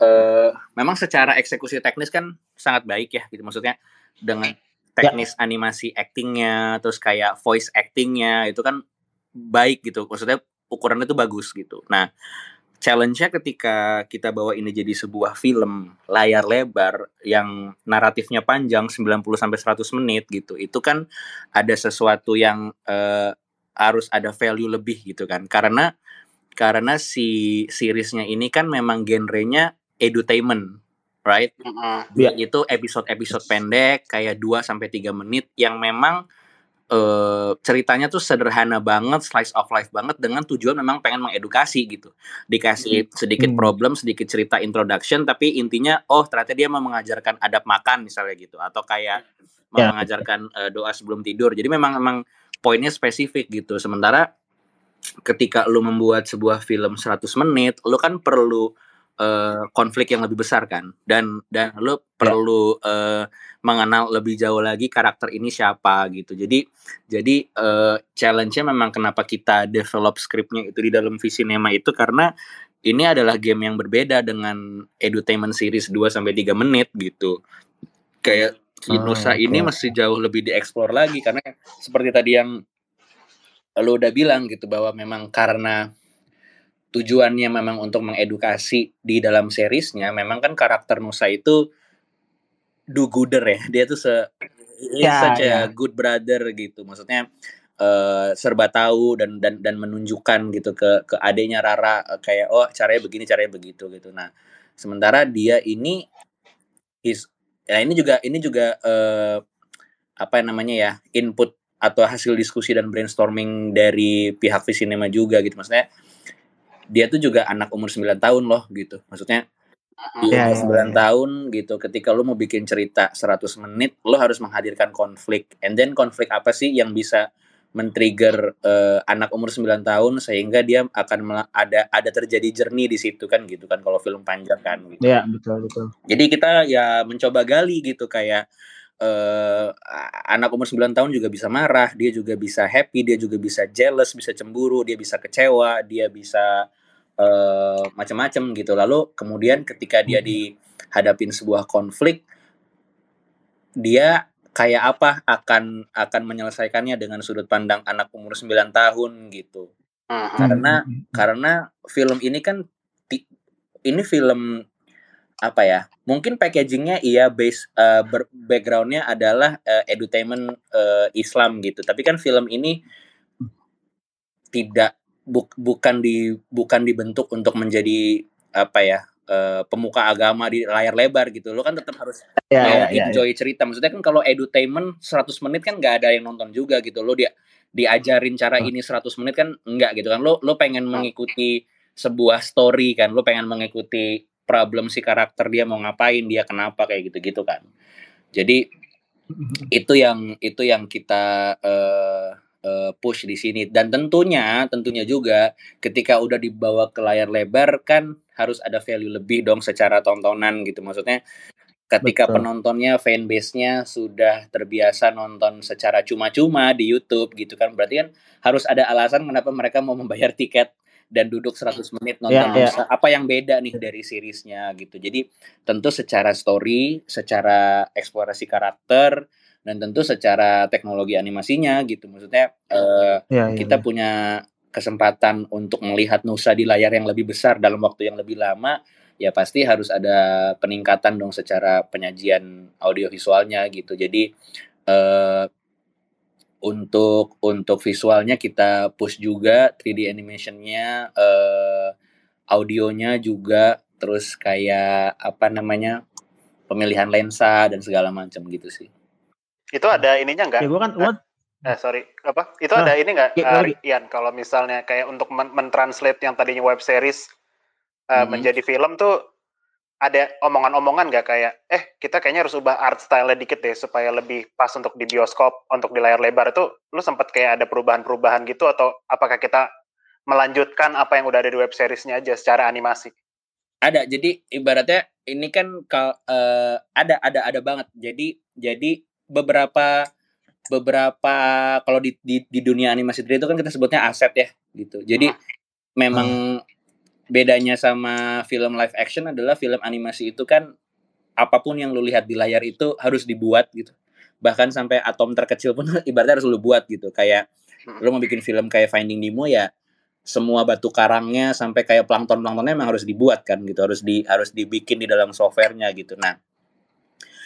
uh, memang secara eksekusi teknis kan sangat baik ya gitu. Maksudnya dengan teknis ya. animasi actingnya terus kayak voice actingnya itu kan baik gitu. Maksudnya ukurannya itu bagus gitu. Nah challenge-nya ketika kita bawa ini jadi sebuah film layar lebar yang naratifnya panjang 90 sampai 100 menit gitu. Itu kan ada sesuatu yang uh, harus ada value lebih gitu kan. Karena karena si seriesnya ini kan memang genrenya edutainment, right? Mm -hmm. yeah. Itu episode-episode pendek kayak 2 sampai 3 menit yang memang uh, ceritanya tuh sederhana banget, slice of life banget dengan tujuan memang pengen mengedukasi gitu. Dikasih hmm. sedikit problem, sedikit cerita introduction tapi intinya oh ternyata dia mau mengajarkan adab makan misalnya gitu atau kayak mau yeah. mengajarkan uh, doa sebelum tidur. Jadi memang memang poinnya spesifik gitu. Sementara ketika lu membuat sebuah film 100 menit, lu kan perlu uh, konflik yang lebih besar kan dan dan lu perlu uh, mengenal lebih jauh lagi karakter ini siapa gitu jadi jadi uh, challenge-nya memang kenapa kita develop skripnya itu di dalam Visinema itu karena ini adalah game yang berbeda dengan edutainment series 2 sampai 3 menit gitu. Kayak Kinusa oh, okay. ini masih jauh lebih dieksplor lagi karena seperti tadi yang lo udah bilang gitu bahwa memang karena tujuannya memang untuk mengedukasi di dalam seriesnya memang kan karakter Nusa itu do gooder ya. Dia tuh se ya, such ya. good brother gitu. Maksudnya uh, serba tahu dan dan dan menunjukkan gitu ke ke adiknya Rara uh, kayak oh caranya begini caranya begitu gitu. Nah sementara dia ini is ya ini juga ini juga uh, apa namanya ya input atau hasil diskusi dan brainstorming dari pihak Visinema juga gitu. Maksudnya dia tuh juga anak umur 9 tahun loh gitu. Maksudnya dia yeah, 9 yeah, tahun gitu ketika lu mau bikin cerita 100 menit lu harus menghadirkan konflik. And then konflik apa sih yang bisa men-trigger uh, anak umur 9 tahun sehingga dia akan ada ada terjadi jernih di situ kan gitu kan kalau film panjang kan gitu. Iya, yeah, betul betul. Jadi kita ya mencoba gali gitu kayak uh, anak umur 9 tahun juga bisa marah, dia juga bisa happy, dia juga bisa jealous, bisa cemburu, dia bisa kecewa, dia bisa uh, macam-macam gitu lalu kemudian ketika dia dihadapin sebuah konflik dia kayak apa akan akan menyelesaikannya dengan sudut pandang anak umur 9 tahun gitu. Uh-huh. Karena karena film ini kan ini film apa ya? Mungkin packagingnya iya base uh, backgroundnya adalah uh, edutainment uh, Islam gitu. Tapi kan film ini tidak bu, bukan di bukan dibentuk untuk menjadi apa ya uh, pemuka agama di layar lebar gitu. Lo kan tetap harus yeah, yeah, enjoy yeah. cerita. Maksudnya kan kalau edutainment 100 menit kan nggak ada yang nonton juga gitu. Lo dia diajarin cara oh. ini 100 menit kan enggak gitu kan. Lo lo pengen mengikuti sebuah story kan. Lo pengen mengikuti problem si karakter dia mau ngapain dia kenapa kayak gitu gitu kan. Jadi itu yang itu yang kita uh, uh, push di sini dan tentunya tentunya juga ketika udah dibawa ke layar lebar kan harus ada value lebih dong secara tontonan gitu maksudnya ketika Betul. penontonnya fanbase-nya sudah terbiasa nonton secara cuma-cuma di YouTube gitu kan berarti kan harus ada alasan kenapa mereka mau membayar tiket dan duduk 100 menit nonton yeah, yeah. apa yang beda nih dari seriesnya gitu jadi tentu secara story secara eksplorasi karakter dan tentu secara teknologi animasinya gitu maksudnya uh, ya, ya, kita ya. punya kesempatan untuk melihat Nusa di layar yang lebih besar dalam waktu yang lebih lama ya pasti harus ada peningkatan dong secara penyajian audiovisualnya gitu jadi uh, untuk untuk visualnya kita push juga 3D animationnya uh, audionya juga terus kayak apa namanya pemilihan lensa dan segala macam gitu sih itu ada ininya enggak? Ya gua kan gua eh, sorry apa? Itu nah, ada ini enggak? Uh, Ian kalau misalnya kayak untuk mentranslate men yang tadinya web series uh, hmm. menjadi film tuh ada omongan-omongan nggak kayak eh kita kayaknya harus ubah art style dikit deh supaya lebih pas untuk di bioskop untuk di layar lebar itu lu sempat kayak ada perubahan-perubahan gitu atau apakah kita melanjutkan apa yang udah ada di web seriesnya aja secara animasi? Ada jadi ibaratnya ini kan kal, uh, ada ada ada banget jadi jadi beberapa beberapa kalau di, di di dunia animasi 3D itu kan kita sebutnya aset ya gitu. Jadi hmm. memang bedanya sama film live action adalah film animasi itu kan apa pun yang lu lihat di layar itu harus dibuat gitu. Bahkan sampai atom terkecil pun <laughs> ibaratnya harus lu buat gitu. Kayak hmm. lu mau bikin film kayak Finding Nemo ya semua batu karangnya sampai kayak plankton planktonnya memang harus dibuat kan gitu harus di harus dibikin di dalam softwarenya gitu nah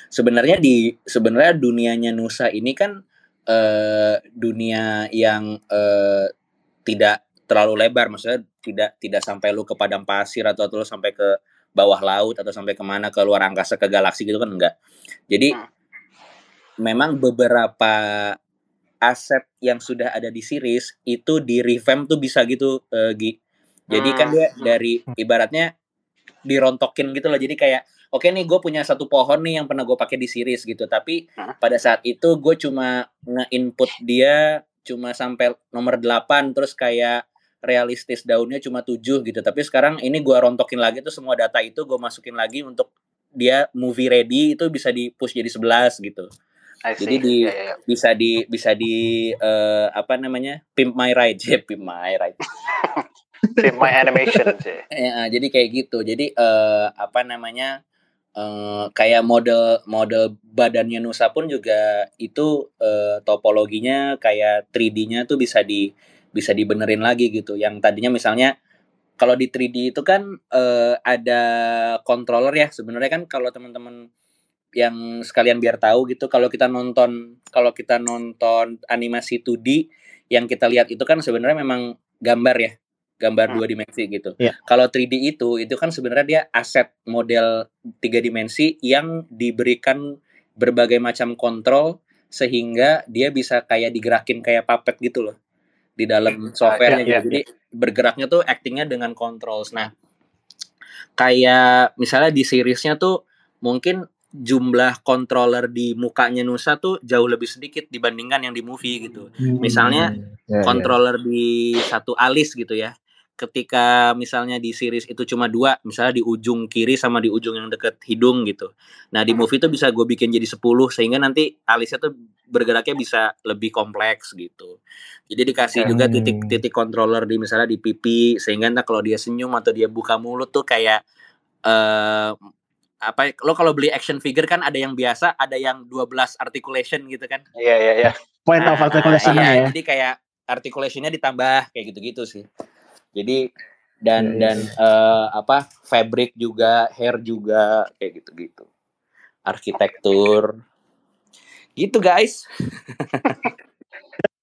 sebenarnya di sebenarnya dunianya Nusa ini kan uh, dunia yang uh, tidak terlalu lebar maksudnya tidak tidak sampai lu ke padang pasir atau, atau lu sampai ke bawah laut atau sampai ke mana ke luar angkasa ke galaksi gitu kan enggak jadi hmm. memang beberapa aset yang sudah ada di series itu di revamp tuh bisa gitu uh, Gi jadi kan dia hmm. dari ibaratnya dirontokin gitu loh jadi kayak oke nih gue punya satu pohon nih yang pernah gue pakai di series gitu. Tapi huh? pada saat itu gue cuma nge-input dia cuma sampai nomor 8 terus kayak realistis daunnya cuma 7 gitu. Tapi sekarang ini gue rontokin lagi tuh semua data itu gue masukin lagi untuk dia movie ready itu bisa di push jadi 11 gitu. Jadi di yeah, yeah. bisa di bisa di uh, apa namanya? Pimp my ride. Ya <laughs> pimp my ride. Pimp my animation sih. <laughs> Ya, jadi kayak gitu. Jadi uh, apa namanya uh, kayak model model badannya Nusa pun juga itu uh, topologinya kayak 3D-nya tuh bisa di bisa dibenerin lagi gitu. Yang tadinya misalnya kalau di 3D itu kan uh, ada controller ya. Sebenarnya kan kalau teman-teman yang sekalian biar tahu gitu kalau kita nonton kalau kita nonton animasi 2D yang kita lihat itu kan sebenarnya memang gambar ya gambar hmm. dua dimensi gitu. Yeah. Kalau 3D itu itu kan sebenarnya dia aset model tiga dimensi yang diberikan berbagai macam kontrol sehingga dia bisa kayak digerakin kayak puppet gitu loh di dalam softwarenya uh, yeah, gitu. Yeah, Jadi bergeraknya tuh actingnya dengan controls. Nah, kayak misalnya di seriesnya tuh mungkin jumlah controller di mukanya Nusa tuh jauh lebih sedikit dibandingkan yang di movie gitu. Hmm, Misalnya yeah, iya. controller yeah. di satu alis gitu ya ketika misalnya di series itu cuma dua, misalnya di ujung kiri sama di ujung yang deket hidung gitu. Nah di movie itu bisa gue bikin jadi 10 sehingga nanti alisnya tuh bergeraknya bisa lebih kompleks gitu. Jadi dikasih hmm. juga titik-titik controller di misalnya di pipi sehingga entah kalau dia senyum atau dia buka mulut tuh kayak uh, apa lo kalau beli action figure kan ada yang biasa, ada yang 12 articulation gitu kan. Iya iya iya. Point nah, of articulation iya, ya. Jadi kayak articulationnya ditambah kayak gitu-gitu sih. Jadi dan yes. dan uh, apa fabric juga, hair juga kayak gitu-gitu. Arsitektur. Gitu guys.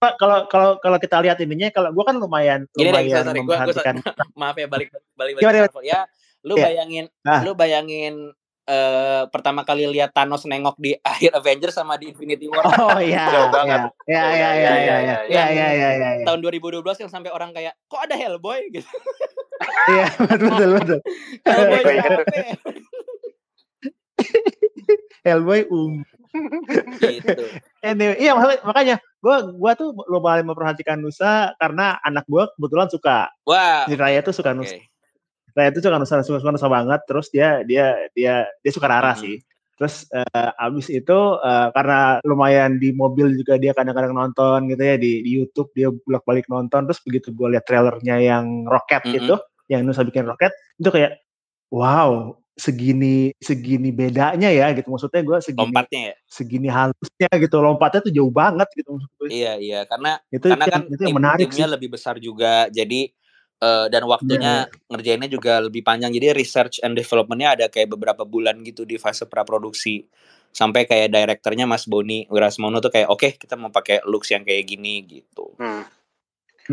kalau kalau kalau kita lihat ininya kalau gua kan lumayan Gini lumayan deh, sorry, gua, gua, <laughs> maaf ya balik balik balik, balik ya lu yeah. bayangin nah. lu bayangin uh, pertama kali lihat Thanos nengok di <laughs> akhir Avengers sama di Infinity War. <laughs> Oh iya. Jauh banget. Iya iya iya iya iya. Iya iya iya iya. Tahun 2012 yang sampai orang kayak kok ada Hellboy gitu. Iya <laughs> betul betul betul. Hellboy Hellboy um. gitu. Anyway, iya makanya gue gua tuh lumayan memperhatikan Nusa karena anak gue kebetulan suka. Wah. Wow. Raya tuh suka Nusa. Raya tuh suka Nusa, suka, suka Nusa banget. Terus dia dia dia dia suka Rara hmm. sih. Terus uh, abis itu uh, karena lumayan di mobil juga dia kadang-kadang nonton gitu ya di, di YouTube dia bolak-balik nonton. Terus begitu gue lihat trailernya yang Rocket -hmm. itu, yang Nusa bikin Rocket itu kayak wow segini segini bedanya ya gitu maksudnya gue segini lompatnya ya? segini halusnya gitu lompatnya tuh jauh banget gitu maksudnya iya iya karena itu karena kan itu yang menarik timnya sih. lebih besar juga jadi uh, dan waktunya yeah. ngerjainnya juga lebih panjang jadi research and developmentnya ada kayak beberapa bulan gitu di fase praproduksi sampai kayak direkturnya Mas Boni Wirasmono tuh kayak oke okay, kita mau pakai looks yang kayak gini gitu hmm.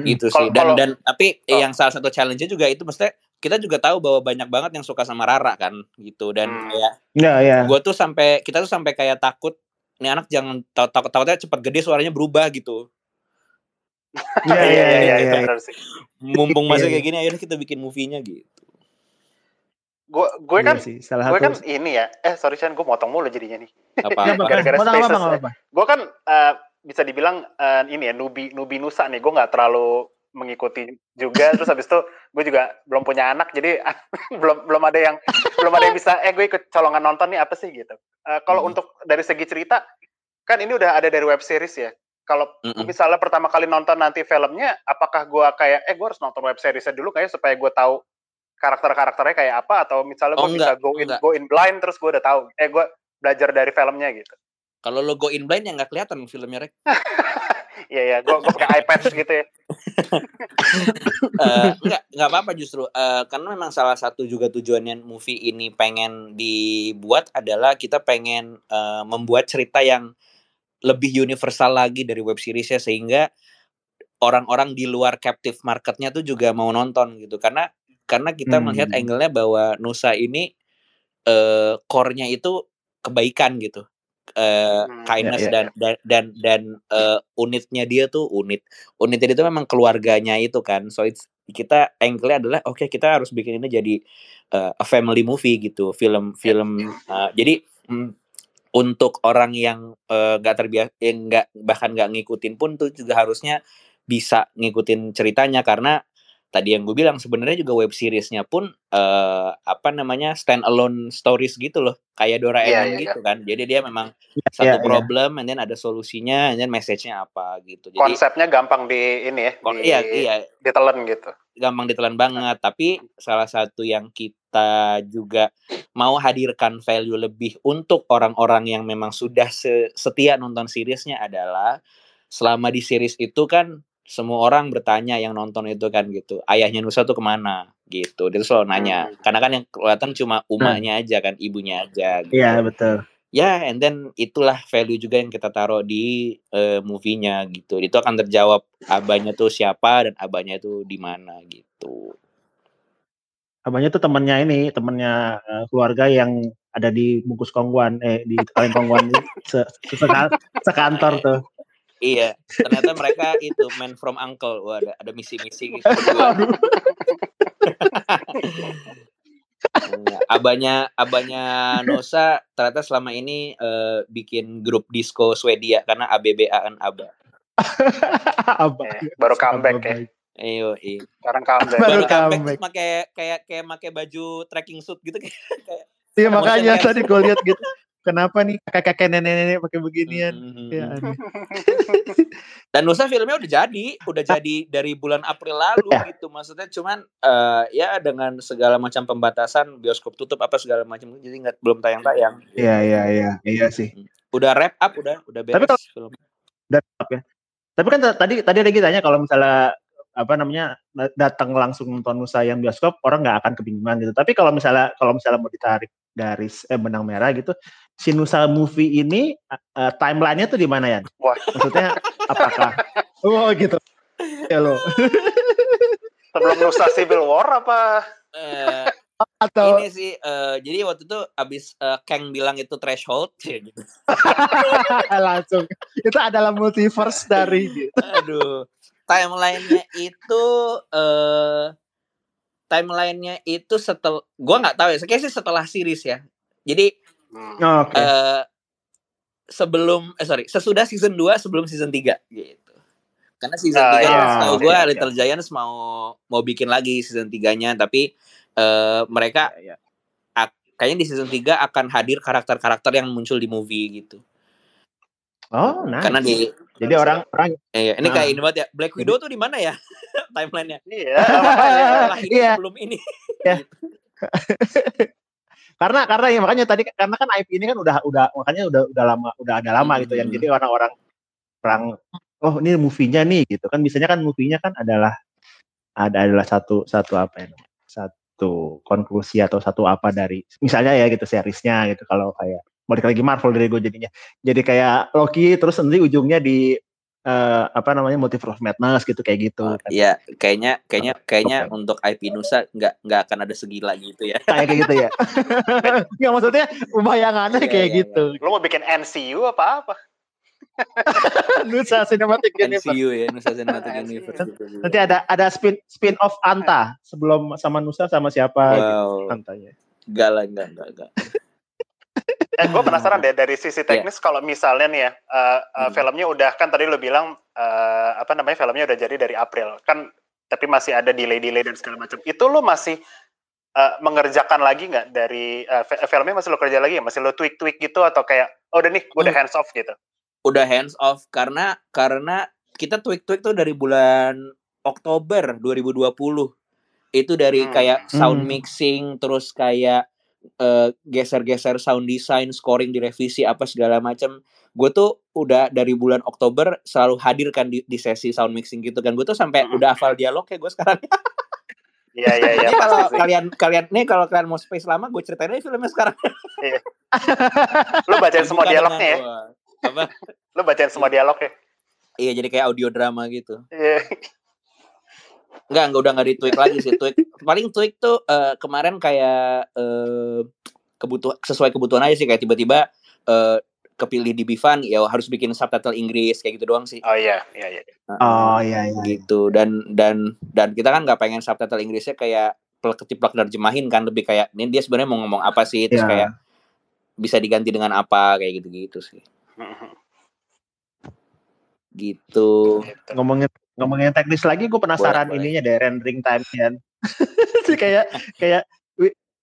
gitu sih dan dan tapi oh. yang salah satu challenge-nya juga itu mesti kita juga tahu bahwa banyak banget yang suka sama Rara kan gitu dan hmm. kayak yeah, yeah. gue tuh sampai kita tuh sampai kayak takut nih anak jangan takut takutnya cepat gede suaranya berubah gitu Iya iya iya iya. Mumpung masih kayak gini akhirnya kita bikin movie-nya gitu. Gue gue kan iya gue kan ini ya. Eh sorry Chan gue motong mulu jadinya nih. Apa? <laughs> Gara-gara spaces. Ya. Gue kan uh, bisa dibilang uh, ini ya nubi nubi nusa nih. Gue nggak terlalu mengikuti juga <laughs> terus habis itu gue juga belum punya anak jadi <laughs> belum belum ada yang belum ada yang bisa eh gue ikut colongan nonton nih apa sih gitu uh, kalau hmm. untuk dari segi cerita kan ini udah ada dari web series ya kalau mm-hmm. misalnya pertama kali nonton nanti filmnya, apakah gue kayak, eh gue harus nonton web seriesnya dulu kayak supaya gue tahu karakter-karakternya kayak apa atau misalnya gue oh, bisa go in enggak. go in blind terus gue udah tahu, eh gue belajar dari filmnya gitu. Kalau lo go in blind ya nggak kelihatan filmnya rek. <laughs> Iya ya, gue gue pakai iPad gitu ya. <laughs> uh, enggak enggak apa-apa justru uh, karena memang salah satu juga tujuannya movie ini pengen dibuat adalah kita pengen uh, membuat cerita yang lebih universal lagi dari web seriesnya sehingga orang-orang di luar captive marketnya tuh juga mau nonton gitu. Karena karena kita hmm. melihat angle-nya bahwa Nusa ini uh, core-nya itu kebaikan gitu. Uh, kindness yeah, yeah, dan, dan dan dan uh, unitnya dia tuh unit. Unitnya itu memang keluarganya itu kan. So it's kita angle-nya adalah oke okay, kita harus bikin ini jadi uh, a family movie gitu. Film film uh, jadi mm, untuk orang yang nggak uh, terbiasa yang nggak bahkan nggak ngikutin pun tuh juga harusnya bisa ngikutin ceritanya karena tadi yang gue bilang sebenarnya juga web seriesnya pun uh, apa namanya stand alone stories gitu loh kayak Doraemon yeah, yeah, gitu yeah. kan jadi dia memang yeah, satu yeah, problem yeah. and then ada solusinya and then message-nya apa gitu jadi konsepnya gampang di ini ya di, iya iya ditelan gitu gampang ditelan banget tapi salah satu yang kita juga mau hadirkan value lebih untuk orang-orang yang memang sudah setia nonton seriesnya adalah selama di series itu kan semua orang bertanya yang nonton itu kan gitu ayahnya Nusa tuh ke mana gitu dia selalu nanya hmm. karena kan yang kelihatan cuma umahnya hmm. aja kan ibunya aja gitu. iya betul ya yeah, and then itulah value juga yang kita taruh di uh, movie-nya gitu itu akan terjawab abahnya tuh siapa dan abahnya itu di mana gitu abahnya tuh temannya ini temannya uh, keluarga yang ada di bungkus kongguan eh di kaleng kongguan se, se, sekantor tuh Iya, ternyata mereka itu man from uncle. Wah, ada ada misi-misi gitu. <laughs> abanya abanya Nosa ternyata selama ini uh, bikin grup disco Swedia karena ABBA kan ABBA. <laughs> Aba. Eh, baru comeback ya. Iyo, iya. Sekarang comeback. Baru comeback. Pakai kayak kayak pakai baju trekking suit gitu <laughs> kayak. Iya makanya tadi gue lihat gitu. Kenapa nih kakek-kakek nenek-nenek pakai beginian? Mm-hmm. Ya, <laughs> Dan Nusa filmnya udah jadi, udah jadi dari bulan April lalu ya. gitu. Maksudnya cuman uh, ya dengan segala macam pembatasan bioskop tutup apa segala macam jadi nggak belum tayang-tayang. Iya iya iya iya sih. Udah wrap up udah udah beres Tapi kalau, film. Udah up ya. Tapi kan tadi tadi ada tanya kalau misalnya apa namanya datang langsung nonton Nusa yang bioskop orang nggak akan kebingungan gitu. Tapi kalau misalnya kalau misalnya mau ditarik garis eh, benang merah gitu, si Nusa movie ini uh, timelinenya tuh di mana ya? Wah. Maksudnya apakah? oh gitu. Ya lo. Sebelum Nusa Civil War apa? Uh, <laughs> atau ini sih uh, jadi waktu itu abis uh, Kang bilang itu threshold <laughs> ya gitu. <laughs> langsung itu adalah multiverse dari gitu. aduh timelinenya itu uh, timelinenya itu setel gue nggak tahu ya kayaknya sih setelah series ya jadi hmm. okay. uh, sebelum eh sorry sesudah season 2 sebelum season 3 gitu karena season uh, 3 ya, tahu gue iya, Little iya. Giants mau mau bikin lagi season 3-nya tapi uh, mereka ya, ya. kayaknya di season 3 akan hadir karakter-karakter yang muncul di movie gitu. Oh, nice. Karena di jadi orang orang eh, ini kayak ini banget ya. Black Widow tuh di mana ya <laughs> timelinenya? Iya. <laughs> ini iya. sebelum ini. Iya. <laughs> karena karena ya makanya tadi karena kan IP ini kan udah udah makanya udah udah lama udah ada lama hmm. gitu yang jadi orang-orang orang oh ini movie-nya nih gitu kan. Biasanya kan movie-nya kan adalah ada adalah satu satu apa ya satu satu konklusi atau satu apa dari misalnya ya gitu seriesnya gitu. Kalau kayak balik lagi Marvel dari gue jadinya. Jadi kayak Loki terus nanti ujungnya di uh, apa namanya Multiverse of Madness gitu kayak gitu. Oh, kan. Iya, kayaknya kayaknya kayaknya okay. untuk IP Nusa nggak nggak akan ada segila gitu ya. Kayak gitu ya. <laughs> Nggak maksudnya bayangannya iya, kayak iya, gitu. Iya. Lo mau bikin MCU apa apa? <laughs> Nusa Cinematic Universe. NCU ya, Nusa Cinematic Universe. Nanti ada ada spin spin off Anta sebelum sama Nusa sama siapa wow. gitu, Antanya. Enggak lah, enggak, enggak, enggak. Eh, gue penasaran deh dari sisi iya. teknis yeah. kalau misalnya nih ya uh, uh, hmm. filmnya udah kan tadi lo bilang uh, apa namanya filmnya udah jadi dari April kan tapi masih ada delay-delay dan segala macam. Itu lo masih uh, mengerjakan lagi nggak dari uh, filmnya masih lo kerja lagi ya? Masih lo tweak-tweak gitu atau kayak oh udah nih gue udah hmm. hands off gitu? udah hands off karena karena kita tweak-tweak tuh dari bulan Oktober 2020. Itu dari hmm. kayak sound hmm. mixing terus kayak uh, geser-geser sound design, scoring direvisi apa segala macam. Gue tuh udah dari bulan Oktober selalu hadir kan di, di sesi sound mixing gitu kan. Gue tuh sampai hmm. udah hafal dialog ya gue sekarang. Iya iya iya. <laughs> Kalau kalian kalian nih kalau kalian mau space lama gue ceritain aja filmnya sekarang. Iya. Lu bacain semua dialognya ya apa lo bacain semua dialog ya iya jadi kayak audio drama gitu iya Enggak, enggak udah enggak di-tweak lagi sih. Tweak paling tweak tuh uh, kemarin kayak uh, kebutuhan sesuai kebutuhan aja sih kayak tiba-tiba uh, kepilih di Bifan ya harus bikin subtitle Inggris kayak gitu doang sih. Oh iya, iya iya. oh iya iya. Gitu dan dan dan kita kan nggak pengen subtitle Inggrisnya kayak plek keciplak nerjemahin kan lebih kayak ini dia sebenarnya mau ngomong apa sih terus yeah. kayak bisa diganti dengan apa kayak gitu-gitu sih gitu. Ngomongin ngomongin teknis lagi, gue penasaran boleh, ininya boleh. deh rendering time kan. <laughs> kayak kayak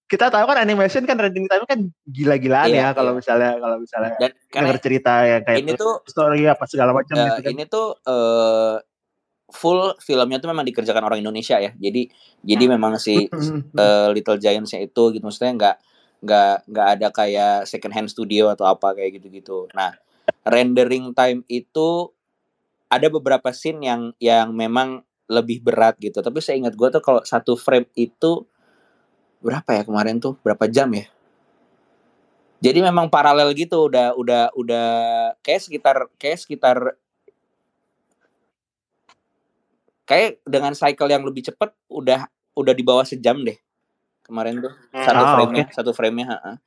kita tahu kan animation kan rendering time kan gila-gilaan iya, ya kalau iya. misalnya kalau misalnya Dan denger cerita yang kayak ini tuh story apa segala macam uh, gitu kan. Ini tuh uh, full filmnya tuh memang dikerjakan orang Indonesia ya. Jadi jadi hmm. memang si <laughs> uh, Little Giants itu gitu maksudnya nggak nggak nggak ada kayak second hand studio atau apa kayak gitu-gitu. Nah, rendering time itu ada beberapa scene yang yang memang lebih berat gitu. Tapi saya ingat gue tuh kalau satu frame itu berapa ya kemarin tuh berapa jam ya? Jadi memang paralel gitu udah udah udah kayak sekitar kayak sekitar kayak dengan cycle yang lebih cepat udah udah di bawah sejam deh kemarin tuh hmm. satu ah, frame-nya okay. satu frame-nya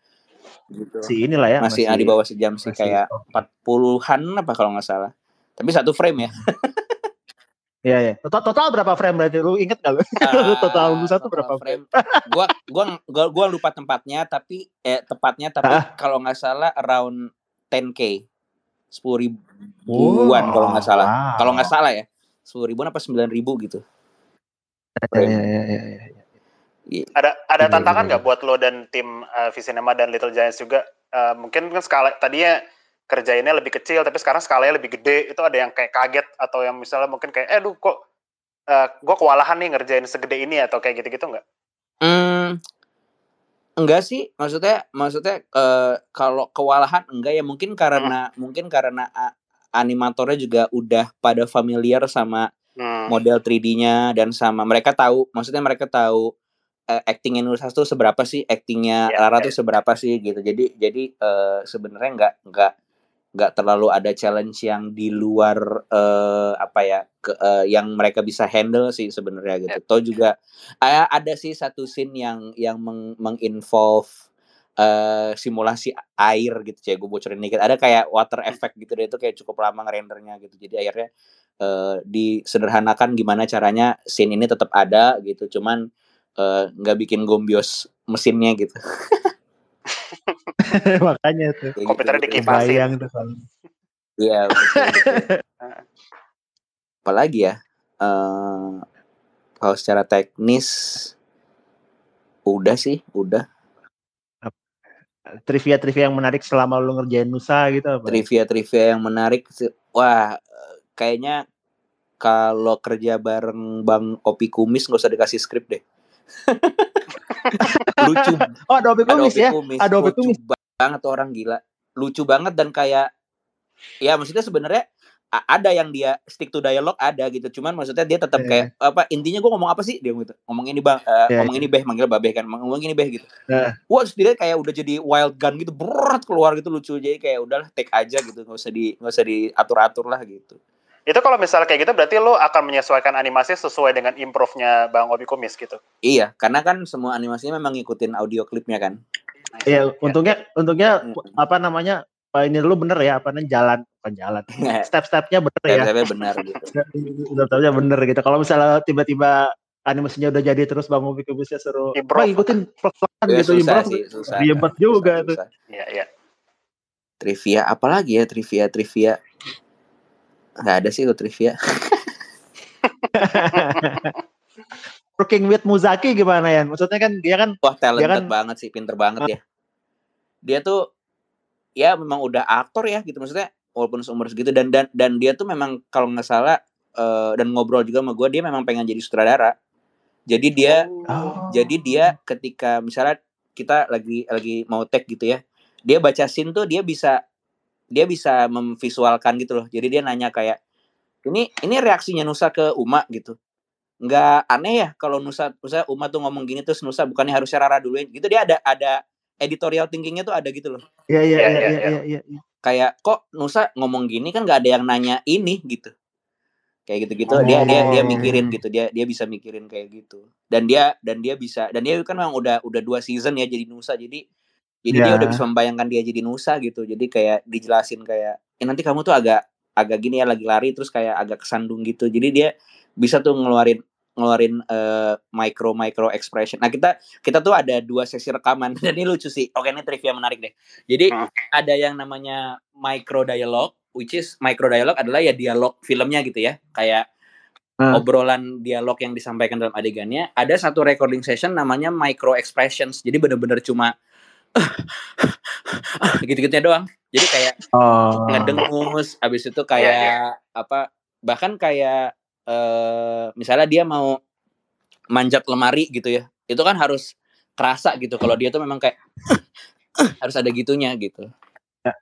gitu. Si inilah ya masih, masih di bawah sejam sih kayak empat puluhan apa kalau nggak salah. Tapi satu frame ya. Iya ya. Total, total berapa frame berarti lu inget gak lu? <laughs> Uh, total lu satu berapa frame? <laughs> gua gua gua gua lupa tempatnya tapi eh tepatnya tapi uh. kalau nggak salah around 10k. sepuluh ribuan oh, kalau nggak salah. Wow. Kalau nggak salah ya. sepuluh ribuan apa sembilan ribu gitu. Ya, ya, ya, ya, ya. Ada ada ya, tantangan nggak buat lo dan tim uh, Visinema dan Little Giants juga? Uh, mungkin kan skala tadinya kerjainnya lebih kecil, tapi sekarang skalanya lebih gede. Itu ada yang kayak kaget atau yang misalnya mungkin kayak, eh, duh kok uh, gue kewalahan nih ngerjain segede ini atau kayak gitu-gitu nggak? Hmm, enggak sih, maksudnya maksudnya uh, kalau kewalahan enggak ya mungkin karena hmm. mungkin karena animatornya juga udah pada familiar sama hmm. model 3D-nya dan sama mereka tahu, maksudnya mereka tahu uh, actingnya Nusa tuh seberapa sih, actingnya yeah, Rara yeah. tuh seberapa sih gitu. Jadi jadi uh, sebenarnya nggak nggak nggak terlalu ada challenge yang di luar uh, apa ya ke, uh, yang mereka bisa handle sih sebenarnya gitu. Yeah. Toh juga uh, ada sih satu scene yang yang meng menginvolve uh, simulasi air gitu ya gue bocorin dikit. Ada kayak water effect gitu deh itu kayak cukup lama ngerendernya gitu. Jadi akhirnya uh, disederhanakan gimana caranya scene ini tetap ada gitu. Cuman nggak uh, bikin gombios mesinnya gitu <laughs> <laughs> Makanya tuh. Komputernya gitu, dikipasin. tuh Iya. <laughs> Apalagi ya? Uh, kalau secara teknis udah sih, udah. Trivia-trivia yang menarik selama lu ngerjain Nusa gitu apa? Trivia-trivia yang menarik wah kayaknya kalau kerja bareng Bang Opi Kumis nggak usah dikasih skrip deh. <laughs> lucu. Oh, Adobe Kumis ya? Kumis. Adobe lucu Kumis. banget orang gila. Lucu banget dan kayak ya maksudnya sebenarnya ada yang dia stick to dialog ada gitu cuman maksudnya dia tetap yeah. kayak apa intinya gue ngomong apa sih dia gitu ngomong ini bang uh, yeah, ngomong yeah. ini beh manggil babeh kan ngomong ini beh gitu yeah. wah dia kayak udah jadi wild gun gitu berat keluar gitu lucu jadi kayak udahlah take aja gitu nggak usah di nggak usah diatur atur lah gitu itu kalau misalnya kayak gitu berarti lo akan menyesuaikan animasi sesuai dengan improve-nya Bang Obi Kumis gitu. Iya, karena kan semua animasinya memang ngikutin audio klipnya kan. Iya, untungnya untungnya apa namanya ini dulu bener ya apa namanya jalan bukan jalan <laughs> step-stepnya bener ya. Step-stepnya bener gitu. <laughs> Step-stepnya bener gitu. Kalau misalnya tiba-tiba animasinya udah jadi terus bang Obi Kumisnya suruh bang ikutin pelan ya, gitu susah sih, susah, ribet juga tuh. iya iya. Trivia apalagi ya trivia trivia nggak ada sih lo trivia. <laughs> Working with Muzaki gimana ya maksudnya kan dia kan wah talented kan, banget sih pinter banget ya. Dia tuh ya memang udah aktor ya gitu. Maksudnya walaupun seumur segitu dan dan dan dia tuh memang kalau nggak salah uh, dan ngobrol juga sama gue dia memang pengen jadi sutradara. Jadi dia oh. jadi dia ketika misalnya kita lagi lagi mau tag gitu ya dia baca scene tuh dia bisa dia bisa memvisualkan gitu loh. Jadi dia nanya kayak ini ini reaksinya Nusa ke Uma gitu. Nggak aneh ya kalau Nusa Nusa Uma tuh ngomong gini terus Nusa bukannya harusnya Rara dulu gitu dia ada ada editorial thinkingnya tuh ada gitu loh. Iya iya iya iya iya. Ya, ya. Kayak kok Nusa ngomong gini kan nggak ada yang nanya ini gitu. Kayak gitu-gitu oh. dia dia dia mikirin gitu dia dia bisa mikirin kayak gitu dan dia dan dia bisa dan dia kan memang udah udah dua season ya jadi Nusa jadi jadi yeah. dia udah bisa membayangkan dia jadi Nusa gitu jadi kayak dijelasin kayak eh, nanti kamu tuh agak agak gini ya lagi lari terus kayak agak kesandung gitu jadi dia bisa tuh ngeluarin ngeluarin uh, micro micro expression. Nah kita kita tuh ada dua sesi rekaman <laughs> dan ini lucu sih. Oke ini trivia menarik deh. Jadi hmm. ada yang namanya micro dialog, which is micro dialog adalah ya dialog filmnya gitu ya, kayak hmm. obrolan dialog yang disampaikan dalam adegannya. Ada satu recording session namanya micro expressions. Jadi bener-bener cuma <laughs> gitu-gitunya doang jadi kayak oh. ngedengus abis itu kayak yeah, yeah. apa bahkan kayak uh, misalnya dia mau manjat lemari gitu ya itu kan harus kerasa gitu kalau dia tuh memang kayak <laughs> harus ada gitunya gitu ya.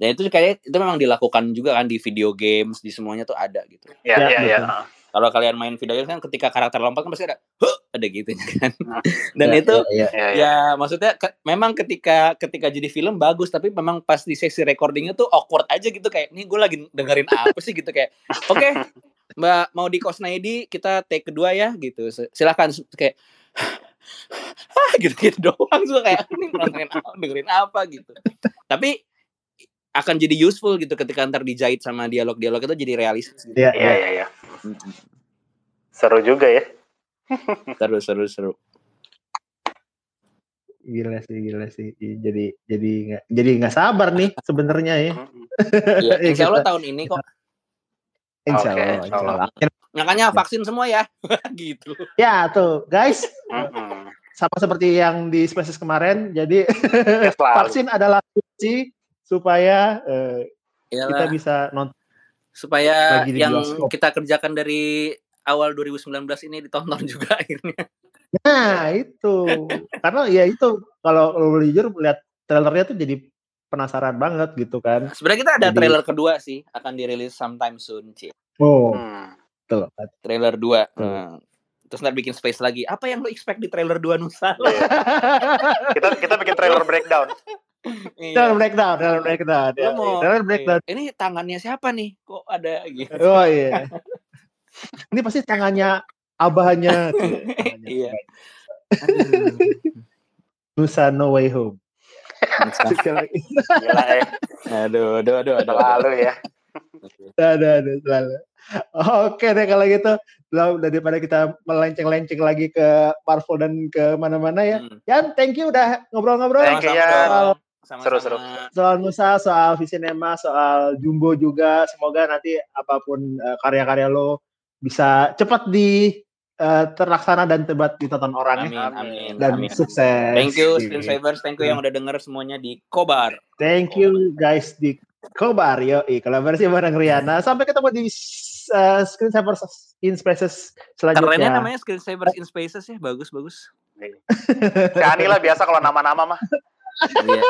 dan itu kayak itu memang dilakukan juga kan di video games di semuanya tuh ada gitu ya ya ya kalau kalian main video kan ketika karakter lompat kan pasti ada huh, ada gitu kan. Nah, <laughs> dan ya, itu ya, ya, ya, ya. maksudnya ke, memang ketika ketika jadi film bagus tapi memang pas di sesi recordingnya tuh awkward aja gitu kayak nih gue lagi dengerin apa sih? gitu kayak oke okay, mbak mau di Kosnaidi kita take kedua ya gitu. Silahkan kayak ah gitu gitu doang tuh kayak ini dengerin apa dengerin apa? gitu. Tapi akan jadi useful gitu ketika ntar dijahit sama dialog-dialog itu jadi realistis gitu. Iya, iya, iya. <laughs> Seru juga ya. <laughs> seru, seru, seru. Gila sih, gila sih. Jadi jadi nggak jadi nggak sabar nih sebenarnya ya. <laughs> ya insya Allah tahun ini kok. Insya Allah, okay, insya Allah. Makanya vaksin semua ya. gitu. Ya, tuh, guys. Sama seperti yang di Spaces kemarin, jadi vaksin adalah kunci supaya uh, kita bisa nonton supaya yang bioskop. kita kerjakan dari awal 2019 ini ditonton <laughs> juga akhirnya. Nah, itu. Karena ya itu kalau lo jujur melihat trailernya tuh jadi penasaran banget gitu kan. Sebenarnya kita ada jadi, trailer kedua sih, akan dirilis sometime soon, Ci. Oh. Hmm. Betul. Trailer 2. Hmm. Nah, terus ntar bikin space lagi. Apa yang lo expect di trailer 2 Nusa? Yeah. kita kita bikin trailer breakdown. <laughs> iya. Trailer breakdown, trailer breakdown. Ya. Mau, trailer breakdown. Ini tangannya siapa nih? Kok ada gitu? <laughs> Oh iya. Ini pasti tangannya abahnya. <laughs> iya. Nusa No Way Home. <laughs> Gila ya. Aduh, aduh, aduh, aduh. Lalu ya. Aduh, aduh, selalu. Oke deh kalau gitu, daripada kita melenceng-lenceng lagi ke Marvel dan ke mana-mana ya. Hmm. Yan, thank you udah ngobrol-ngobrol. Thank you, soal, seru-seru. Soal Nusa, soal Visinema, soal Jumbo juga. Semoga nanti apa pun uh, karya-karya lo bisa cepat di uh, terlaksana dan tebat ditonton orang amin, ya. Amin, dan amin. sukses. Thank you screensavers, thank you yang udah denger semuanya di Kobar. Thank you guys di Kobar yo, kolaborasi bareng Riana. Sampai ketemu di uh, screensavers in spaces selanjutnya. Kerennya namanya screensavers in spaces ya, bagus bagus. Kani lah biasa kalau nama-nama mah. Iya,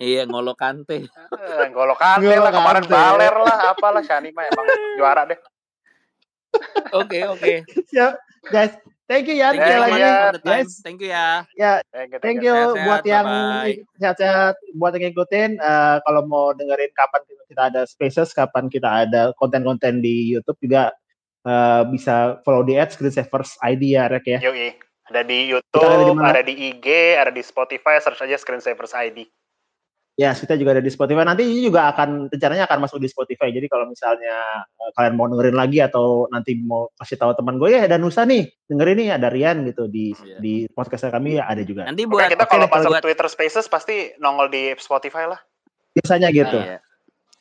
iya ngolo kante. Eh, ngolo kante lah kemarin baler lah, apalah Shani mah emang juara deh. Oke oke. Siap guys. Thank you ya. Thank you lagi. Yes. Thank you ya. Ya. Thank you, buat yang sehat-sehat, buat yang ngikutin. Uh, kalau mau dengerin kapan kita ada spaces, kapan kita ada konten-konten di YouTube juga uh, bisa follow di at Screensavers ID ya, Rek ya. Yoi. Ada di YouTube, ada di, ada di IG, ada di Spotify, search aja Screensavers ID. Ya, kita juga ada di Spotify. Nanti ini juga akan rencananya akan masuk di Spotify. Jadi kalau misalnya uh, kalian mau dengerin lagi atau nanti mau kasih tahu teman gue ya ada Nusa nih, dengerin nih ada Rian gitu di yeah. di podcast kami ya ada juga. Nanti buat Oke, kita kalau pasang buat... Twitter Spaces pasti nongol di Spotify lah. Biasanya gitu. Nah, iya.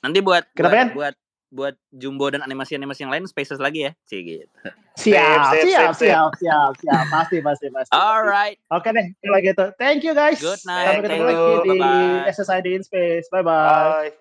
Nanti buat Kenapa buat, buat buat Jumbo dan animasi-animasi yang lain spaces lagi ya. Sih gitu. Siap, siap, siap, siap, siap, siap, pasti, pasti, pasti. Alright. Oke deh, kalau gitu. Thank you guys. Good night. Sampai ketemu lagi di SSID in Space. Bye-bye. Bye.